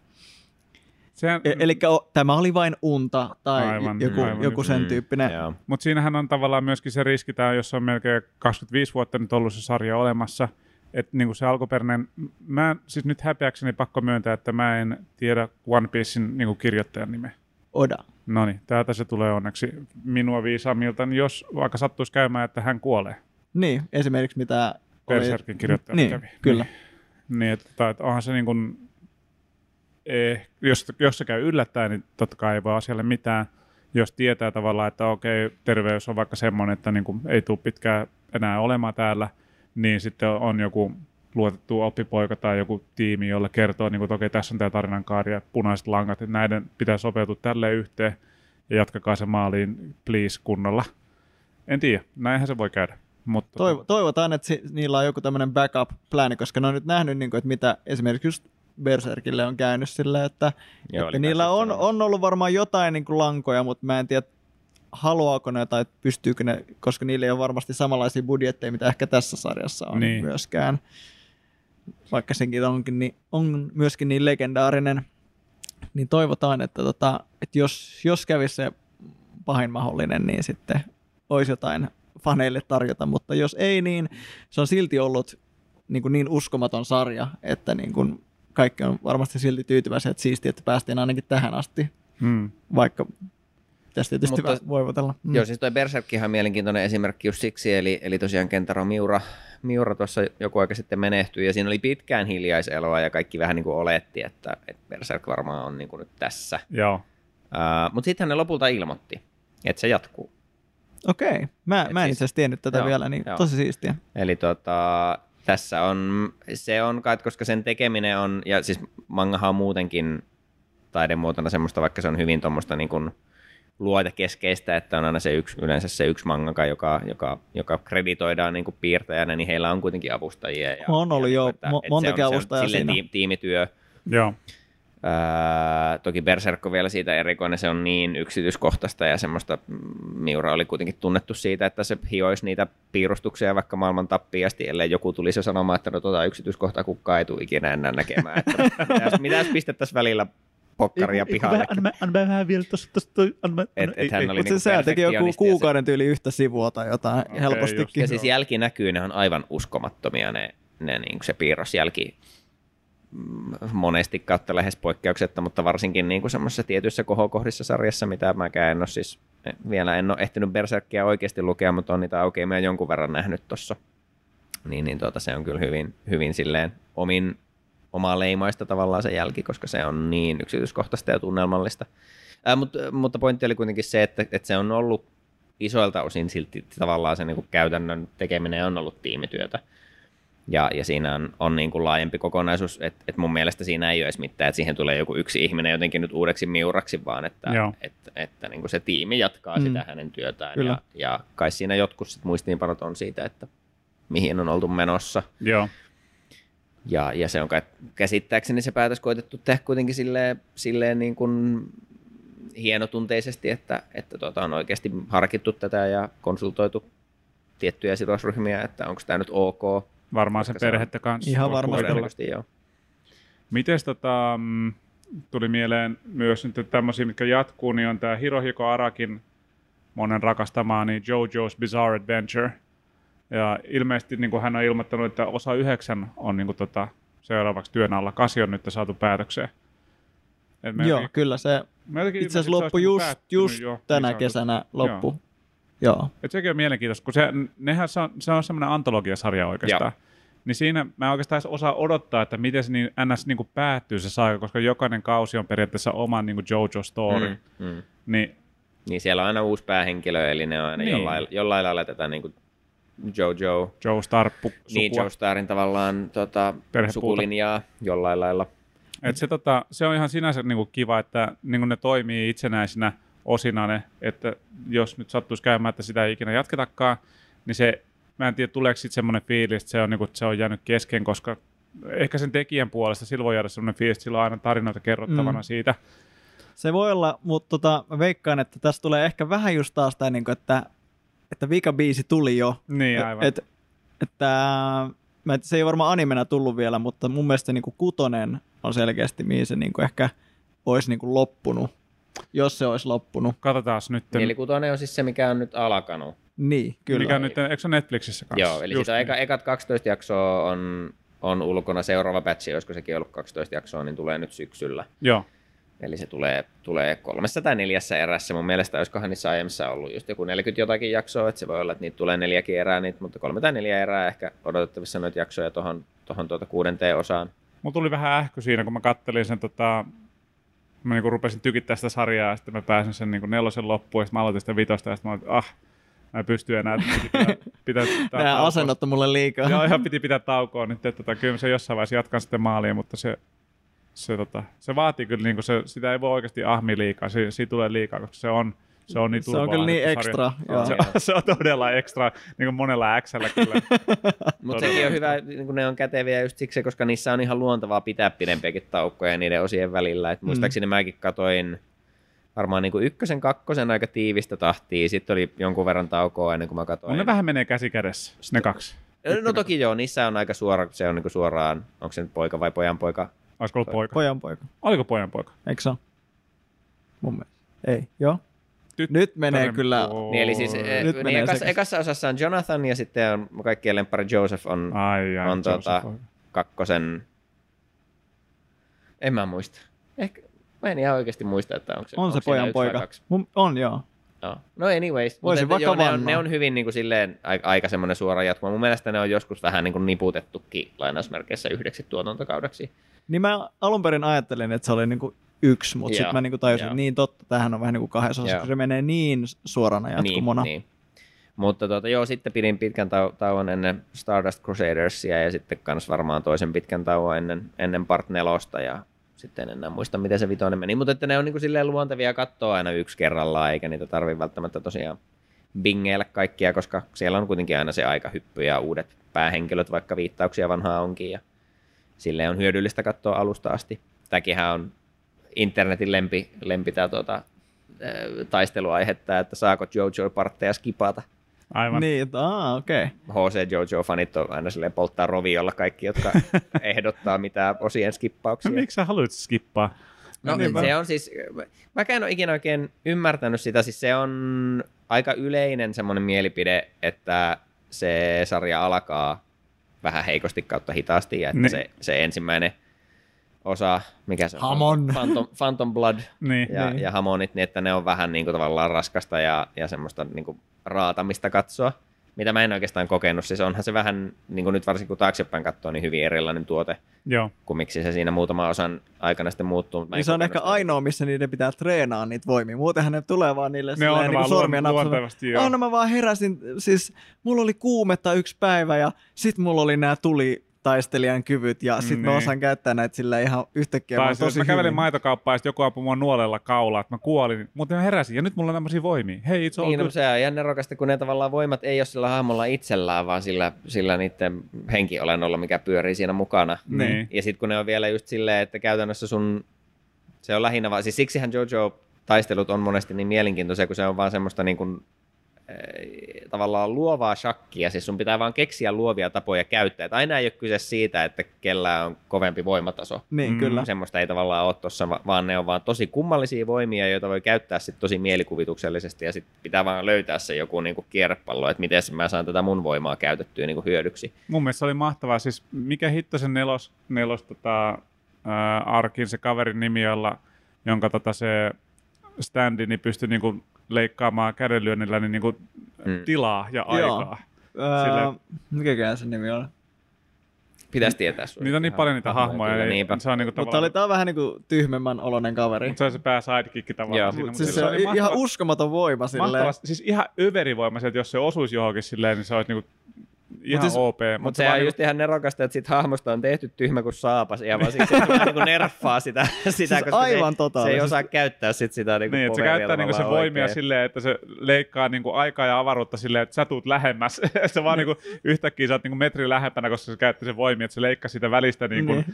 sehän, E- eli tämä oli vain unta tai Aivan, joku, aivan joku sen Mm, tyyppinen. Joo. Mutta siinähän on tavallaan myöskin se riski, tää, jos on melkein 25 vuotta nyt ollut se sarja olemassa, että niinku se alkuperäinen, mä en- siis nyt häpeäkseni pakko myöntää, että mä en tiedä One Piecein niinku kirjoittajan nimeä. Oda. No niin, täältä se tulee onneksi minua viisaamilta, niin jos vaikka sattuisi käymään, että hän kuolee. Niin, esimerkiksi mitä oli... Berserkin kirjoittaja Niin, kävi. kyllä. Niin, niin että, että onhan se niin kuin, eh, jos, jos se käy yllättäen, niin totta kai ei voi asialle mitään. Jos tietää tavallaan, että okei, terveys on vaikka semmoinen, että niin kuin ei tule pitkään enää olemaan täällä, niin sitten on joku luotettu oppipoika tai joku tiimi, jolle kertoo, niin kuin, että okei, tässä on tämä tarinan kaari ja punaiset langat, että näiden pitää sopeutua tälle yhteen ja jatkakaa se maaliin, please, kunnolla. En tiedä, näinhän se voi käydä. Mutta Toiv- toivotaan, että si- niillä on joku tämmöinen backup-plani, koska ne on nyt nähnyt, niin kuin, että mitä esimerkiksi just Berserkille on käynyt sillä, että, Joo, että niillä on, on ollut varmaan jotain niin kuin lankoja, mutta mä en tiedä, haluaako ne tai pystyykö ne, koska niillä ei ole varmasti samanlaisia budjetteja, mitä ehkä tässä sarjassa on Niin. myöskään. Vaikka senkin onkin, niin, on myöskin niin legendaarinen, niin toivotaan, että, tota, että jos, jos kävisi se pahin mahdollinen, niin sitten olisi jotain faneille tarjota, mutta jos ei, niin se on silti ollut niin, kuin niin uskomaton sarja, että niin kuin kaikki on varmasti silti tyytyväisiä, että siistiä, että päästiin ainakin tähän asti, mm. vaikka pitäisi tietysti Mutta- voivotella. Mm. Joo, siis toi Berserkkihan on mielenkiintoinen esimerkki just siksi, eli, eli tosiaan Kentaro Miura, Miura tuossa joku aika sitten menehtyi, ja siinä oli pitkään hiljaiseloa, ja kaikki vähän niin kuin oletti, että, että Berserk varmaan on niin kuin nyt tässä. Joo. Uh, Mutta sitten ne lopulta ilmoitti, että se jatkuu. Okei, mä, Et mä en siis- itse asiassa tiennyt tätä joo, vielä, niin joo. tosi siistiä. Eli tota, tässä on, se on kai, koska sen tekeminen on, ja siis mangahan on muutenkin taidemuotona semmoista, vaikka se on hyvin tuommoista niin kuin luotekeskeistä, että on aina se yksi, yleensä se yksi mangaka, joka, joka, joka kreditoidaan niin kuin piirtäjänä, niin heillä on kuitenkin avustajia. Ja, On ollut ja joo, että- mo- että montakin se on, avustajaa se on silleen siinä. tiim- tiimityö. Joo. Ää, toki Berserk on vielä siitä erikoinen, se on niin yksityiskohtaista ja semmoista, mm, Miura oli kuitenkin tunnettu siitä, että se hioisi niitä piirustuksia vaikka maailman tappiasti, ellei joku tulisi jo sanomaan, että no tota yksityiskohtaa kukaan ei tule ikinä enää näkemään. Että mitäs, mitäs pistettäisiin välillä pokkaria pihalle. Anna, anna vähän vielä tuosta, anna, Et, et hän oli Mutta niinku se sehän teki joku kuukauden tyyli yhtä sivua tai jotain Okei, helpostikin. Ja siis jälki näkyy, ne on aivan uskomattomia ne, ne niin se piirrosjälki mm, monesti kautta lähes poikkeuksetta, mutta varsinkin niin kuin semmoisissa tietyissä kohokohdissa sarjassa, mitä mäkään en ole siis vielä en ole ehtinyt Berserkkiä oikeasti lukea, mutta on niitä aukeamia jonkun verran nähnyt tuossa. Niin, niin tuota, se on kyllä hyvin, hyvin silleen omin, omaa leimaista tavallaan se jälki, koska se on niin yksityiskohtaista ja tunnelmallista. Ää, mutta, mutta pointti oli kuitenkin se, että, että se on ollut isoilta osin silti tavallaan se niin kuin käytännön tekeminen on ollut tiimityötä. Ja, ja siinä on, on niin kuin laajempi kokonaisuus, että et mun mielestä siinä ei ole edes mitään, että siihen tulee joku yksi ihminen jotenkin nyt uudeksi miuraksi, vaan että, Joo. että, että niin kuin se tiimi jatkaa Mm. sitä hänen työtään. Kyllä. Ja, ja kai siinä jotkut sit muistiinpanot on siitä, että mihin on oltu menossa. Joo. Ja, ja se on kai käsittääkseni se päätös koitettu tehdä kuitenkin silleen, silleen niin kuin hienotunteisesti, että, että tota on oikeasti harkittu tätä ja konsultoitu tiettyjä sidosryhmiä, että onko tämä nyt ok. Varmaan se Koska se perhettä kanssa. Ihan varmasti. joo. Mites tota, mm, tuli mieleen myös nyt tämmöisiä, mitkä jatkuu, niin on tämä Hirohiko Arakin monen rakastamaa, niin JoJo's Bizarre Adventure. Ja ilmeisesti niin kuin hän on ilmoittanut, että osa yhdeksän on niin kuin, tota, seuraavaksi työn alla. Kasi on nyt saatu päätökseen. Et Joo, jotenkin- kyllä se itse asiassa loppu olisi just, just jo, tänä niin kesänä loppu. Joo. Et sekin on mielenkiintoista, kun se, nehän se on, se on semmoinen antologiasarja oikeastaan. Niin siinä mä oikeastaan edes osaa odottaa, että miten se niin, ns. Niin kuin päättyy se saga, koska jokainen kausi on periaatteessa oman niin kuin Jojo story. Mm. Mm. Niin Niin siellä on aina uusi päähenkilö, eli ne on aina Niin. niin. jollain, jollain lailla tätä niin kuin Jojo, Joe Starppu niin Joe Starin tavallaan tota, sukulinjaa jollain lailla. Et se, tota, se on ihan sinänsä niin kuin kiva, että niin kuin ne toimii itsenäisinä osina ne, että jos nyt sattuisi käymään, että sitä ei ikinä jatketakaan, niin se, mä en tiedä tuleeko sitten semmoinen fiilis, että se on, niin kuin, että se on jäänyt kesken, koska ehkä sen tekijän puolesta sillä voi jäädä semmoinen fiilis, että sillä on aina tarinoita kerrottavana Mm. siitä. Se voi olla, mutta tota, mä veikkaan, että tässä tulee ehkä vähän just taas tämä, niin kuin, että, että vikabiisi tuli jo. Niin, aivan. Et, että, mä, et, se ei varmaan animena tullut vielä, mutta mun mielestä se, niin kuin kutonen on selkeästi, mihin se niin kuin ehkä olisi niin kuin loppunut, jos se olisi loppunut. Katsotaan nyt. Niin, eli kutonen on siis se, mikä on nyt alkanut. Niin, kyllä. Mikä on nyt, eikö se Netflixissä kanssa? Joo, eli Just sitä niin. eka, ekat 12 jaksoa on, on ulkona. Seuraava batchi, olisiko sekin ollut 12 jaksoa, niin tulee nyt syksyllä. Joo, Eli se tulee, tulee kolmessa tai neljässä erässä. Mun mielestä olisikohan niissä aiemmissa ollut just joku 40 jotakin jaksoa, että se voi olla, että niitä tulee neljäkin erää, niitä, mutta kolme tai neljä erää ehkä odotettavissa noita jaksoja tuohon tohon tuota kuudenteen osaan. mulla tuli vähän ähky siinä, kun mä kattelin sen tota, mä niinku rupesin tykittää sitä sarjaa, ja sitten mä pääsin sen niinku nelosen loppuun, ja sitten mä aloitin sitä vitosta, ja sitten mä olin, että ah, mä en pysty enää, pitää, pitää, Nämä asennot on mulle liikaa. Joo, ihan piti pitää taukoa nyt, että tota, kyllä se jossain vaiheessa jatkan sitten maaliin, mutta se, se, tota, se vaatii kyllä, niin se, sitä ei voi oikeasti ahmi liikaa, se, siitä tulee liikaa, koska se on, se on niin Se on kyllä niin ekstra. Se, se, on todella ekstra, niin kuin monella Xllä kyllä. Mutta sekin on hyvä, niin kun ne on käteviä just siksi, koska niissä on ihan luontavaa pitää pidempiäkin taukkoja niiden osien välillä. Et muistaakseni mäkin katoin varmaan niin kuin ykkösen, kakkosen aika tiivistä tahtia. Sitten oli jonkun verran taukoa ennen kuin mä katoin. On ne vähän menee käsi kädessä, ne kaksi. No toki joo, niissä on aika suora, se on niin kuin suoraan, onko se nyt poika vai pojan poika. Olisiko ollut poika? Pojan poika. Oliko pojan poika? Eikö se ole? Mun mielestä. Ei, joo. Tyttären Nyt menee kyllä. poika. Niin, eli siis eh, Nyt niin menee ekassa, ekassa osassa on Jonathan ja sitten on kaikkien lemppari Joseph on Ai, ai, on se on se tota- poika. kakkosen, en mä muista. Ehkä, Mä en ihan oikeasti muista, että onko se On se onko pojan poika. Mun- On joo. Joo. No anyways. mutta Voisin että vaikka joo, ne, on, ne on hyvin niin kuin silleen aika, aika semmoinen suora jatkumo. Mun mielestä ne on joskus vähän niin kuin niputettukin lainausmerkeissä yhdeksi tuotantokaudeksi. Niin mä alun perin ajattelin, että se oli niinku yksi, mutta sitten mä niinku tajusin, että niin totta, tämähän on vähän niin kuin kahdessa osassa, kun se menee niin suorana jatkumona. Niin, niin. Mutta tuota, joo, sitten pidin pitkän tau- tauon ennen Stardust Crusadersia ja sitten kans varmaan toisen pitkän tauon ennen, ennen Part 4 ja sitten en enää muista, miten se vitonen meni. Mutta että ne on niin kuin silleen luontevia katsoa aina yksi kerrallaan, eikä niitä tarvi välttämättä tosiaan bingeillä kaikkia, koska siellä on kuitenkin aina se aika hyppy ja uudet päähenkilöt, vaikka viittauksia vanhaa onkin. Ja silleen on hyödyllistä katsoa alusta asti. Tämäkinhän on internetin lempi, lempi tää, tuota, taisteluaihetta, että saako JoJo-partteja skipata. Aivan. Niin, että, aa, okei. Okay. HC Jojo-fanit on aina silleen polttaa roviolla kaikki, jotka ehdottaa mitään osien No, skippauksia. miksi sä haluat skippaa? No Niinpä. se on siis, mäkään en ole ikinä oikein ymmärtänyt sitä, siis se on aika yleinen semmoinen mielipide, että se sarja alkaa vähän heikosti kautta hitaasti ja että Niin. se, se ensimmäinen osa, mikä se on? Hamon. Phantom, Phantom Blood Niin. ja, Niin. ja Hamonit, niin että ne on vähän niin kuin tavallaan raskasta ja, ja semmoista niin kuin raatamista katsoa, mitä mä en oikeastaan kokenut. Siis onhan se vähän, niin kuin nyt varsinkin kun taaksepäin katsoo, niin hyvin erilainen tuote Joo. kuin miksi se siinä muutama osan aikana sitten muuttuu. Niin se on ehkä sitä. ainoa, missä niiden pitää treenaa niitä voimia. Muutenhan ne tulee vaan niille Ne on niin vaan sormia luontevasti, joo. Oh, no mä vaan heräsin, siis mulla oli kuumetta yksi päivä ja sit mulla oli nämä tuli taistelijan kyvyt ja sit mä Niin. osaan käyttää näitä sillä ihan yhtäkkiä Tai siis, tosi mä kävelin hyvin. maitokauppaan ja sitten joku ampui mua nuolella kaulaa, että mä kuolin, mutta mä heräsin ja nyt mulla on tämmöisiä voimia. Hei, it's all Niin, no, good. se on ihan nerokasta, kun ne tavallaan voimat ei ole sillä hahmolla itsellään, vaan sillä, sillä niiden henkiolennolla, mikä pyörii siinä mukana. Niin. Ja sitten kun ne on vielä just silleen, että käytännössä sun, se on lähinnä vaan, siis siksihän Jojo-taistelut on monesti niin mielenkiintoisia, kun se on vaan semmoista niin kuin, tavallaan luovaa shakkia, siis sun pitää vaan keksiä luovia tapoja käyttää. Et aina ei ole kyse siitä, että kellään on kovempi voimataso. Niin, Mm. kyllä. Semmoista ei tavallaan ole tuossa, vaan ne on vaan tosi kummallisia voimia, joita voi käyttää sit tosi mielikuvituksellisesti, ja sitten pitää vaan löytää se joku niinku kierrepallo, että miten mä saan tätä mun voimaa käytettyä niinku hyödyksi. Mun mielestä se oli mahtavaa. Siis mikä hitto sen nelos, nelos tota, ää, Arkin se kaverin nimi, jolla, jonka tota, se standi niin pystyi niinku leikkaamaan kädenlyönnillä niin niinku Mm. tilaa ja Joo. aikaa. Öö, mikäkään se nimi on? Pitäisi tietää sun. Niitä on niin paljon niitä hahmoja. Kyllä, Ei, niinpä. se on niinku Mutta oli tavallaan... tää vähän niinku tyhmemmän oloinen kaveri. Mutta se on se pää sidekick tavallaan Joo. siinä. Mut mutta siis se on oli i- ihan mahtava- uskomaton voima silleen. mahtava, siis ihan överivoimaiset, että jos se osuisi johonkin silleen, niin se olisi niinku ihan siis- OP. Mutta se on just ihan nerokasta, että sit hahmosta on tehty tyhmä kuin saapas, ja vaan siksi se vähän niinku nerfaa sitä, sitä Siis koska aivan se, se ei osaa käyttää sit sitä niinku Niin, että se käyttää niinku se voimia oikein. silleen, että se leikkaa niinku aikaa ja avaruutta silleen, että sä tuut lähemmäs. se vaan niinku yhtäkkiä sä oot niinku metri lähempänä, koska se käytti se voimia, että se leikkaa sitä välistä niinku, Niin.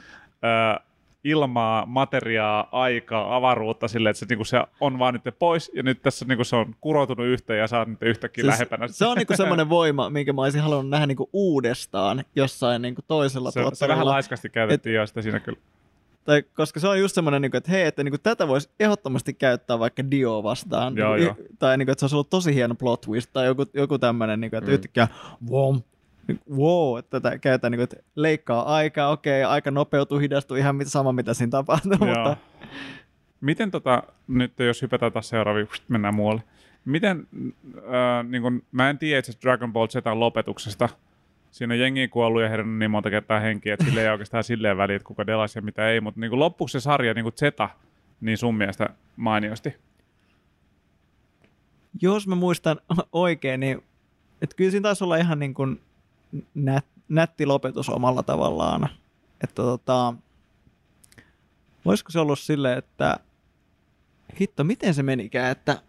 ö, ilmaa, materiaa, aikaa, avaruutta silleen, että se, niinku, se on vaan nyt pois ja nyt tässä niinku, se on kuroutunut yhteen ja oot nyt yhtäkkiä Siis lähempänä. se on niinku semmoinen voima, minkä mä olisin halunnut nähdä niinku uudestaan jossain niinku toisella se, se vähän tuotteella. laiskasti käytettiin jo sitä siinä kyllä. Tai, koska se on just semmoinen, niinku, että hei, että niinku, tätä voisi ehdottomasti käyttää vaikka Dio vastaan. Joo, niinku, joo. Tai niinku, että se olisi ollut tosi hieno plot twist tai joku, joku tämmöinen, niinku, että Mm. yhtäkkiä niinku, wow, että tätä käytetään, niinku, että leikkaa aikaa, okei, aika nopeutuu, hidastuu, ihan mitä, sama mitä siinä tapahtuu, Joo. mutta Miten tota, nyt jos hypätään taas seuraaviin, mennään muualle. Miten, äh, niin kun, mä en tiedä itse Dragon Ball Zetan lopetuksesta. Siinä on jengi kuollut ja herännyt niin monta kertaa henkiä, että sille ei oikeastaan silleen väliä, että kuka delasi ja mitä ei. Mutta niin loppuksi se sarja, niin kuin Zeta, niin sun mielestä mainiosti. jos mä muistan oikein, niin että kyllä siinä taisi olla ihan niin kuin nät, nätti lopetus omalla tavallaan. Että tota, voisiko se ollut silleen, että hitto, miten se menikään, että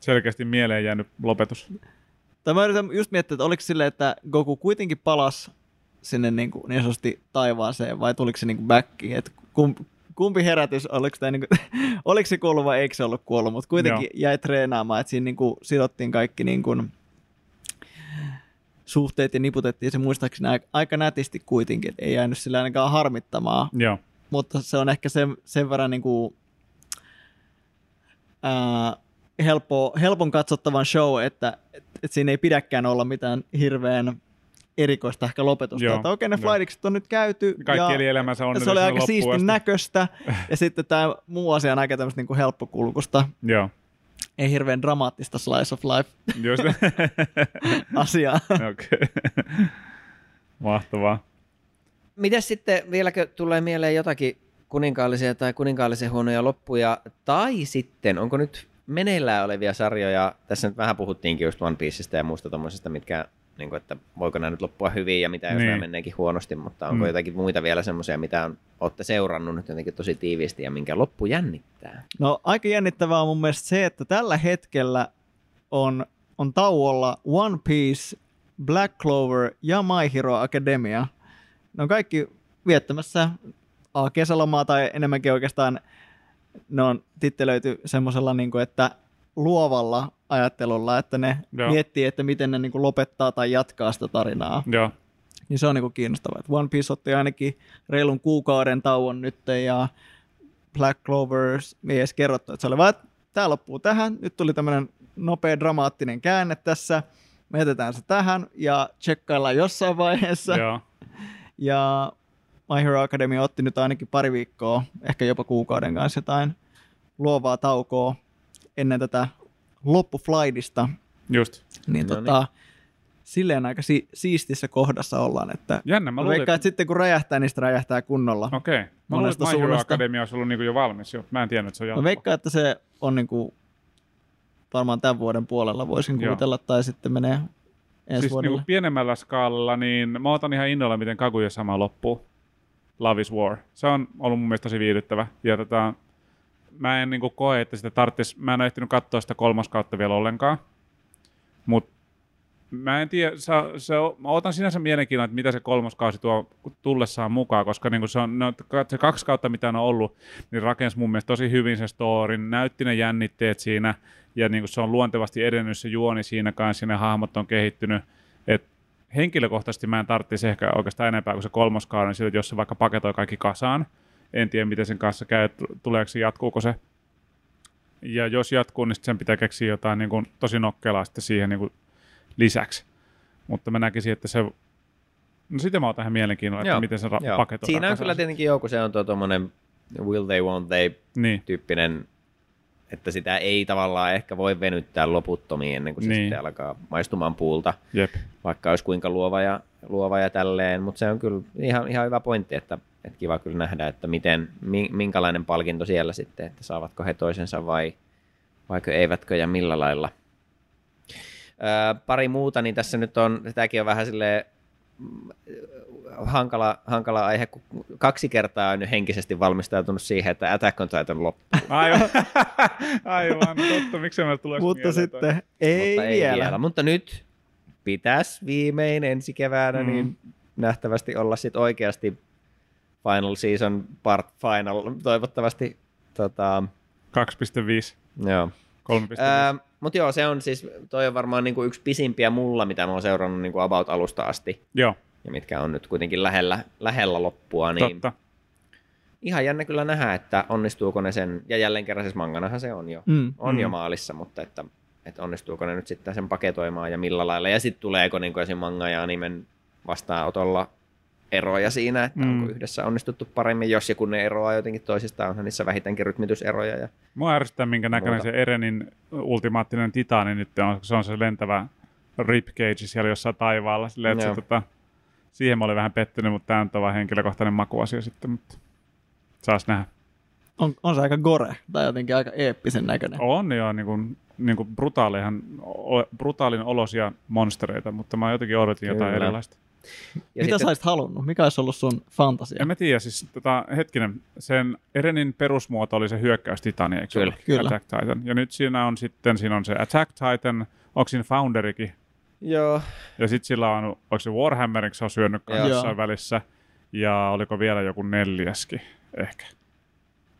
Selkeästi mieleen jäänyt lopetus. tai mä yritän just miettiä, että oliko silleen, että Goku kuitenkin palasi sinne niin, kuin, niin sanotusti taivaaseen vai tuliko se niin kuin backiin, että kumpi, kumpi herätys, oliko, tämä niin kuin, oliko se kuollut vai eikö se ollut kuollut, mutta kuitenkin Joo. jäi treenaamaan, että siinä niin kuin, sidottiin kaikki niin kuin, suhteet ja niputettiin se muistaakseni aika, aika nätisti kuitenkin, että ei jäänyt sillä ainakaan harmittamaan, Joo. mutta se on ehkä sen, sen verran niin kuin, ää, helppo, helpon katsottavan show, että et, et siinä ei pidäkään olla mitään hirveän erikoista ehkä lopetusta. Joo, Että okei, ne joo. flightикset on nyt käyty. Kaikki ja eli elämänsä se onnellinen oli aika siistin asti. näköistä. ja sitten tämä muu asia on aika tämmöistä niinku helppokulkusta. Joo, Ei hirveän dramaattista slice of life just asiaa. Okei. Mahtavaa. Mitäs sitten, vieläkö tulee mieleen jotakin kuninkaallisia tai kuninkaallisen huonoja loppuja, tai sitten onko nyt meneillään olevia sarjoja, tässä nyt vähän puhuttiinkin just One Pieceista ja muusta tommosesta, mitkä, niin kuin, että voiko nämä nyt loppua hyvin ja mitä jos Niin. nämä menneekin huonosti, mutta onko Mm. jotakin muita vielä semmoisia, mitä on, olette seurannut nyt jotenkin tosi tiiviisti ja minkä loppu jännittää? No aika jännittävää on mun mielestä se, että tällä hetkellä on, on tauolla One Piece, Black Clover ja My Hero Academia. Ne on kaikki viettämässä A, kesälomaa tai enemmänkin oikeastaan ne on tittelöity semmoisella, niin kuin, että luovalla ajattelulla, että ne Joo. Miettii, että miten ne niin kuin lopettaa tai jatkaa sitä tarinaa. Joo, Niin se on niinku kiinnostavaa. Et One Piece otti ainakin reilun kuukauden tauon nyt ja Black Clovers ei edes kerrottu, että se oli vaan, että tämä loppuu tähän. Nyt tuli tämmöinen nopea dramaattinen käänne tässä. Me jätetään se tähän ja tsekkaillaan jossain vaiheessa. joo. Ja My Hero Academia otti nyt ainakin pari viikkoa, ehkä jopa kuukauden kanssa jotain luovaa taukoa ennen tätä loppuflightista. Just. Niin, No tota, silleen aika si- siistissä kohdassa ollaan, että Jännä, mä Mä luulin, veikkaan, että... että sitten kun räjähtää, niin sitten räjähtää kunnolla. Okei. Mä luulin, monesta että My Hero. Academia olisi ollut niinku jo valmis jo. Mä en tiennyt, että se on Mä jatko. veikkaan, että se on niinku varmaan tämän vuoden puolella voisin Joo. kuvitella, tai sitten menee ensi siis vuodelle. niinku pienemmällä skaalalla, niin mä otan ihan innolla, miten Kaguya sama loppuu. Love is War. Se on ollut mun mielestä tosi viihdyttävä. Ja tota, mä en niinku koe, että sitä tarttis, mä en ole ehtinyt katsoa sitä kolmoskautta vielä ollenkaan. Mut mä en tiedä, se, se, mä otan sinänsä mielenkiinnolla, että mitä se kolmoskausi tuo tullessaan mukaan, koska niinku se, on, no, se kaksi kautta, mitä on ollut, niin rakensi mun mielestä tosi hyvin sen storin, näytti ne jännitteet siinä, ja niinku se on luontevasti edennyt se juoni siinä kanssa, ja ne hahmot on kehittynyt. Et henkilökohtaisesti mä en tarvitsisi ehkä oikeastaan enempää kuin se kolmoskauden, sillä että jos se vaikka paketoi kaikki kasaan, en tiedä miten sen kanssa käy, tuleeko se, jatkuuko se. Ja jos jatkuu, niin sen pitää keksiä jotain niin kuin, tosi nokkelaa sitten siihen niin kuin, lisäksi. Mutta mä näkisin, että se... No sitä mä oon tähän mielenkiinnolla, että Joo, miten se ra- Joo. paketoi. Siinä on kasaan. kyllä tietenkin joku, se on tuo tuommoinen will they, won't they Niin, tyyppinen, että sitä ei tavallaan ehkä voi venyttää loputtomiin ennen kuin se Niin. sitten alkaa maistumaan puulta, jep. vaikka olisi kuinka luova ja, luova ja tälleen, mutta se on kyllä ihan, ihan hyvä pointti, että, että kiva kyllä nähdä, että miten, mi- minkälainen palkinto siellä sitten, että saavatko he toisensa vai vaikka eivätkö ja millä lailla. Öö, pari muuta, niin tässä nyt on, tämäkin on vähän silleen mm, hankala, hankala aihe, kun kaksi kertaa on nyt henkisesti valmistautunut siihen, että Attack on Titan loppuu. Aivan, aivan totta. Miksi mä tulee Mutta sitten ei, mutta vielä. ei vielä. Mutta nyt pitäisi viimein ensi keväänä Mm. mm. niin nähtävästi olla sit oikeasti final season part final, toivottavasti. Tota, 2.5, joo. 3.5. Ää, mutta joo, se on siis, toi on varmaan niinku yksi pisimpiä mulla, mitä mä oon seurannut niinku about alusta asti, Joo, ja mitkä on nyt kuitenkin lähellä, lähellä loppua, niin totta. ihan jännä kyllä nähdä, että onnistuuko ne sen, ja jälleen kerran siis manganahan se on jo, Mm. on Mm. jo maalissa, mutta että, että onnistuuko ne nyt sitten sen paketoimaan ja millä lailla, ja sitten tuleeko niin esim. manga ja animen vastaanotolla eroja siinä, että Mm. onko yhdessä onnistuttu paremmin, jos ja kun ne eroaa jotenkin toisistaan, onhan niissä vähintäänkin rytmityseroja. Ja... Mua ärsyttää, minkä näköinen Muuta. se Erenin ultimaattinen titaani nyt on. Se on se lentävä ribcage siellä jossain taivaalla. Silleen, että se, Joo. tota, siihen mä olin vähän pettynyt, mutta tämä on vaan henkilökohtainen makuasia sitten. Mutta saas nähdä. On, on se aika gore, tai jotenkin aika eeppisen näköinen. On jo niin kuin, niin kuin brutaalihan, brutaalin olosia monstereita, mutta mä jotenkin odotin jotain Kyllä. erilaista. Ja Mitä sitten, sä olisit halunnut? Mikä olisi ollut sun fantasia? En mä tiedä, siis tota, hetkinen, sen Erenin perusmuoto oli se hyökkäys Titani, eikö Kyllä. ollut? Kyllä. Attack Titan. Ja nyt siinä on sitten, siinä on se Attack Titan, onko siinä Founderikin? Joo, Ja sitten sillä on, onko se Warhammerin, se on syönyt jossain välissä. Ja oliko vielä joku neljäskin ehkä.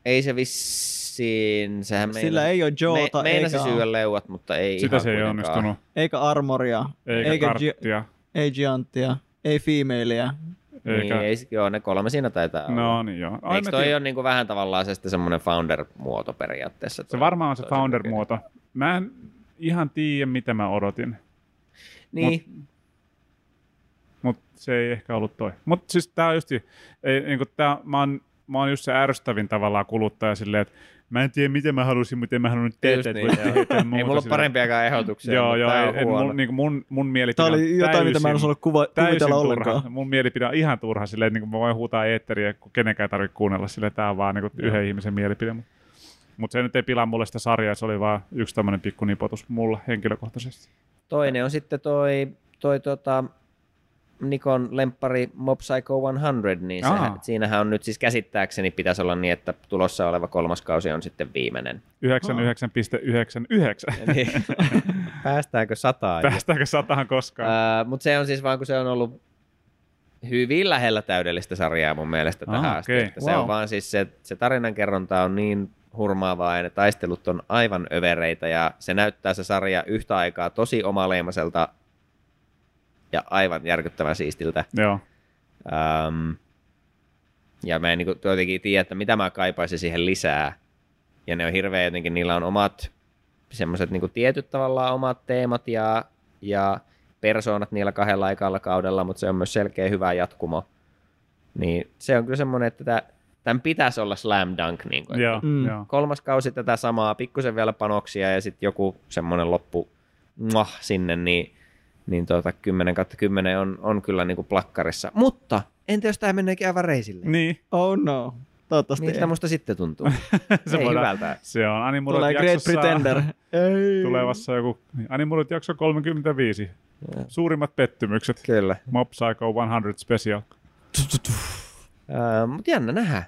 ei se vissiin, sehän meina, Sillä ei ole Joota, me, meinasi eikä, syödä leuat, mutta ei Sitä ihan se ei kuitenkaan. onnistunut. eikä armoria, Eikä, eikä eikä gi- karttia. ei gianttia, ei femalea. Eikä... Niin, ei, joo, ne kolme siinä taitaa olla. No niin joo. Ai, Eikö toi tiedän. ole niinku vähän tavallaan se sitten semmoinen founder-muoto periaatteessa? Se varmaan on se? Founder-muoto. Mä en ihan tiedä, mitä mä odotin. Niin, mutta se ei ehkä ollut toi. Mutta siis tää on just, ei, niin tää, mä, oon, mä oon just se ärsyttävin tavallaan kuluttaja silleen, että mä en tiedä mitä mä halusin, mutta en mä halunnut tehdä. Niin. Ei mulla ole parempiakaan ehdotuksia. Joo, joo, ei, mun, niin mun, mun mielipide Tämä oli jotain, mitä mä en osannut kuva, kuvitella ollenkaan. Turha. Mun mielipide on ihan turha silleen, että niin mä voin huutaa eetteriä, kun kenenkään ei tarvitse kuunnella sille. Tämä on vaan niin yhden ihmisen mielipide. Mutta se nyt ei pilaa mulle sitä sarjaa, se oli vaan yksi tämmöinen pikku nipotus mulle henkilökohtaisesti. Toinen on sitten toi, toi tota, Nikon lemppari Mob Psycho 100, niin sehän, siinähän on nyt siis käsittääkseni pitäisi olla niin, että tulossa oleva kolmas kausi on sitten viimeinen. 99,99. niin. Päästäänkö sataan? Päästäänkö sataan koskaan? Uh, Mutta se on siis vaan, kun se on ollut hyvin lähellä täydellistä sarjaa mun mielestä tähän ah, asti. Että wow. Se on vaan siis se, se tarinankerronta on niin hurmaavaa ja ne taistelut on aivan övereitä ja se näyttää se sarja yhtä aikaa tosi omaleimaselta ja aivan järkyttävän siistiltä. Joo. Um, ja mä en niin jotenkin tiedä, että mitä mä kaipaisin siihen lisää. Ja ne on hirveä jotenkin, niillä on omat semmoiset niin tietyt tavallaan omat teemat ja, ja persoonat niillä kahdella aikalla kaudella, mutta se on myös selkeä hyvä jatkumo. Niin se on kyllä semmoinen, että tämä, tämän pitäisi olla slam dunk. Niin kuin, joo, mm. joo. Kolmas kausi tätä samaa, pikkusen vielä panoksia ja sitten joku semmoinen loppu muah, sinne, niin niin tuota, 10 kautta 10 on, on kyllä niin kuin plakkarissa. Mutta entä jos tämä meneekin aivan reisille? Niin. Oh no. Toivottavasti Miltä musta sitten tuntuu? se ei voidaan, hyvältä. Se on Animurot Tulee Great Pretender. Ei. Tulevassa joku Animurot jakso 35. Ja. Suurimmat pettymykset. Kyllä. Mob Psycho 100 Special. Uh, Mutta jännä nähdä.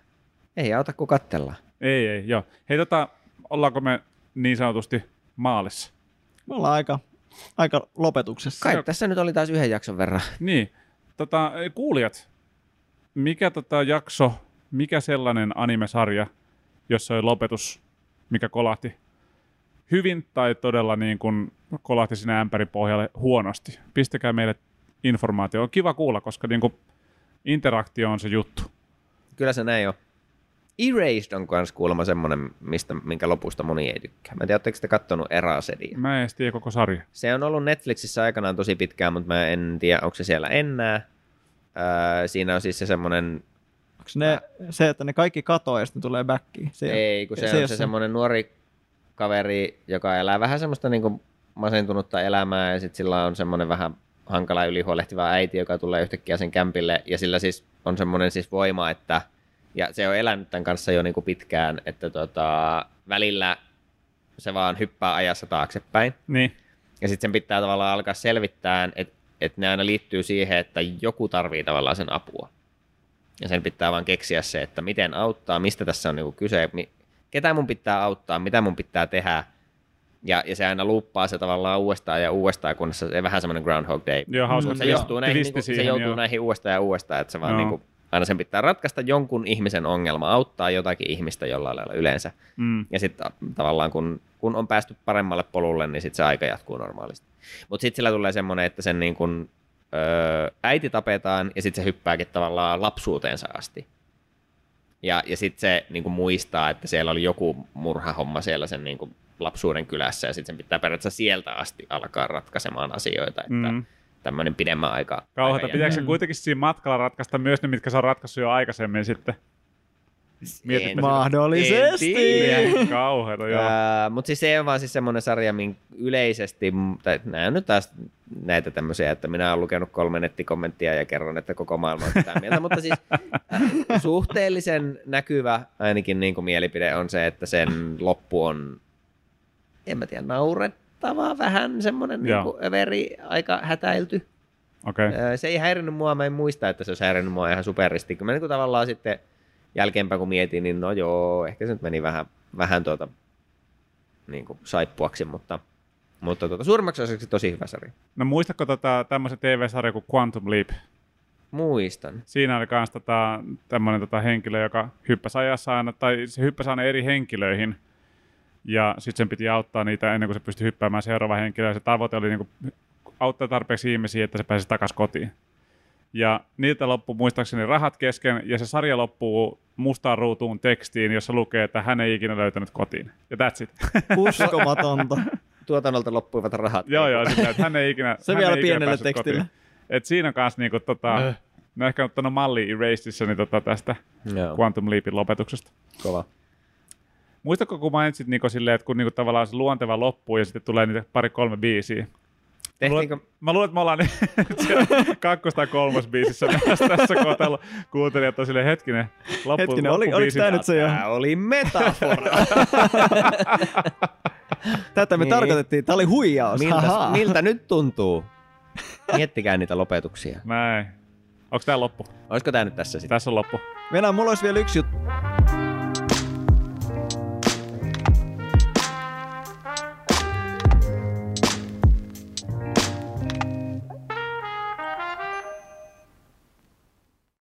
Ei auta kuin kattella. Ei, ei, joo. Hei tota, ollaanko me niin sanotusti maalissa? Me ollaan aika aika lopetuksessa. Kai tässä nyt oli taas yhden jakson verran. Niin. Tota, kuulijat, mikä tota jakso, mikä sellainen animesarja, jossa oli lopetus, mikä kolahti hyvin tai todella niin kuin kolahti sinne ämpärin pohjalle huonosti? Pistäkää meille informaatio. On kiva kuulla, koska niin kuin interaktio on se juttu. Kyllä se näin on. Erased on myös kuulemma semmoinen, mistä, minkä lopusta moni ei tykkää. Mä en tiedä, oletteko te kattonut Erasedia? Mä en tiedä koko sarja. Se on ollut Netflixissä aikanaan tosi pitkään, mutta mä en tiedä, onko se siellä enää. Öö, siinä on siis se semmoinen... Onko ne, äh, se, että ne kaikki katoaa ja sitten tulee backiin? Se, ei, kun se, se on se, se semmoinen nuori kaveri, joka elää vähän semmoista niin kuin masentunutta elämää ja sitten sillä on semmoinen vähän hankala ylihuolehtiva äiti, joka tulee yhtäkkiä sen kämpille ja sillä siis on semmoinen siis voima, että – ja se on elänyt tämän kanssa jo niin kuin pitkään, että tota, välillä se vaan hyppää ajassa taaksepäin. Niin. Ja sitten sen pitää tavallaan alkaa selvittää, että, että ne aina liittyy siihen, että joku tarvii tavallaan sen apua. Ja sen pitää vaan keksiä se, että miten auttaa, mistä tässä on niin kyse, ketä mun pitää auttaa, mitä mun pitää tehdä. Ja, ja se aina luuppaa se tavallaan uudestaan ja uudestaan, kun se vähän semmoinen Groundhog Day. Joo, hauska. Se, joutuu näihin, niin kuin, se joutuu joo. näihin uudestaan ja uudestaan, että se vaan niin kuin, aina sen pitää ratkaista jonkun ihmisen ongelma, auttaa jotakin ihmistä jollain lailla yleensä. Mm. Ja sitten tavallaan kun, kun on päästy paremmalle polulle, niin sitten se aika jatkuu normaalisti. Mutta sitten sillä tulee semmoinen, että sen niin kun, ö, äiti tapetaan ja sitten se hyppääkin tavallaan lapsuuteensa asti. Ja, ja sitten se niin muistaa, että siellä oli joku murhahomma siellä sen niin lapsuuden kylässä ja sitten sen pitää periaatteessa sieltä asti alkaa ratkaisemaan asioita. Että, mm tämmöinen pidemmän aika. Kauheata. Pitääkö se kuitenkin siinä matkalla ratkaista myös ne, mitkä on ratkaissut jo aikaisemmin sitten? Mietitpä Mahdollisesti. Kauheata, joo. Uh, Mutta siis se on vaan siis semmoinen sarja, min yleisesti, tai nämä on nyt taas näitä tämmöisiä, että minä olen lukenut kolme nettikommenttia ja kerron, että koko maailma on sitä mieltä, mutta siis suhteellisen näkyvä ainakin niin kuin mielipide on se, että sen loppu on, en mä tiedä, nauret, vaan vähän semmoinen niin överi, aika hätäilty. Okay. Se ei häirinnyt mua, mä en muista, että se olisi häirinnyt mua ihan superisti. Mä niin kuin tavallaan sitten jälkeenpäin kun mietin, niin no joo, ehkä se nyt meni vähän, vähän tuota, niin kuin saippuaksi, mutta, mutta tuota, suurimmaksi osaksi tosi hyvä sarja. No muistatko tota, tämmöisen TV-sarja kuin Quantum Leap? Muistan. Siinä oli myös tota, tämmöinen tota henkilö, joka hyppäsi ajassa aina, tai se hyppäsi aina eri henkilöihin – ja sitten sen piti auttaa niitä ennen kuin se pystyi hyppäämään seuraava henkilö, ja se tavoite oli niin kuin auttaa tarpeeksi ihmisiä, että se pääsisi takaisin kotiin. Ja niiltä loppuu muistaakseni rahat kesken, ja se sarja loppuu mustaan ruutuun tekstiin, jossa lukee, että hän ei ikinä löytänyt kotiin. Ja that's it. Uskomatonta. Tuotannolta loppuivat rahat. joo, joo, sitä, että hän ei ikinä Se hän vielä ei pienelle tekstille. Kotiin. Et siinä kanssa niinku tota, Äh. äh. mä ehkä ottanut malli Erasedissä niin tota tästä Joo, Quantum Leapin lopetuksesta. kova. Muistatko, kun mainitsit niinku silleen, että kun niinku tavallaan se luonteva loppuu ja sitten tulee niitä pari-kolme biisiä? Tehtiinkö, Mä luulen, että me ollaan nyt kakkos- tai kolmas biisissä tässä kohtaa kuuntelijat on silleen hetkinen. Loppu, Hetkinen, oli, oliko tämä nyt se jo? Tämä oli metafora. Tätä me Niin. tarkoitettiin. Tämä oli huijaus. miltä, miltä nyt tuntuu? Miettikää niitä lopetuksia. Näin. Onko tää loppu? Olisiko tämä nyt tässä sitten? Tässä on loppu. Venä, mulla olisi vielä yksi juttu.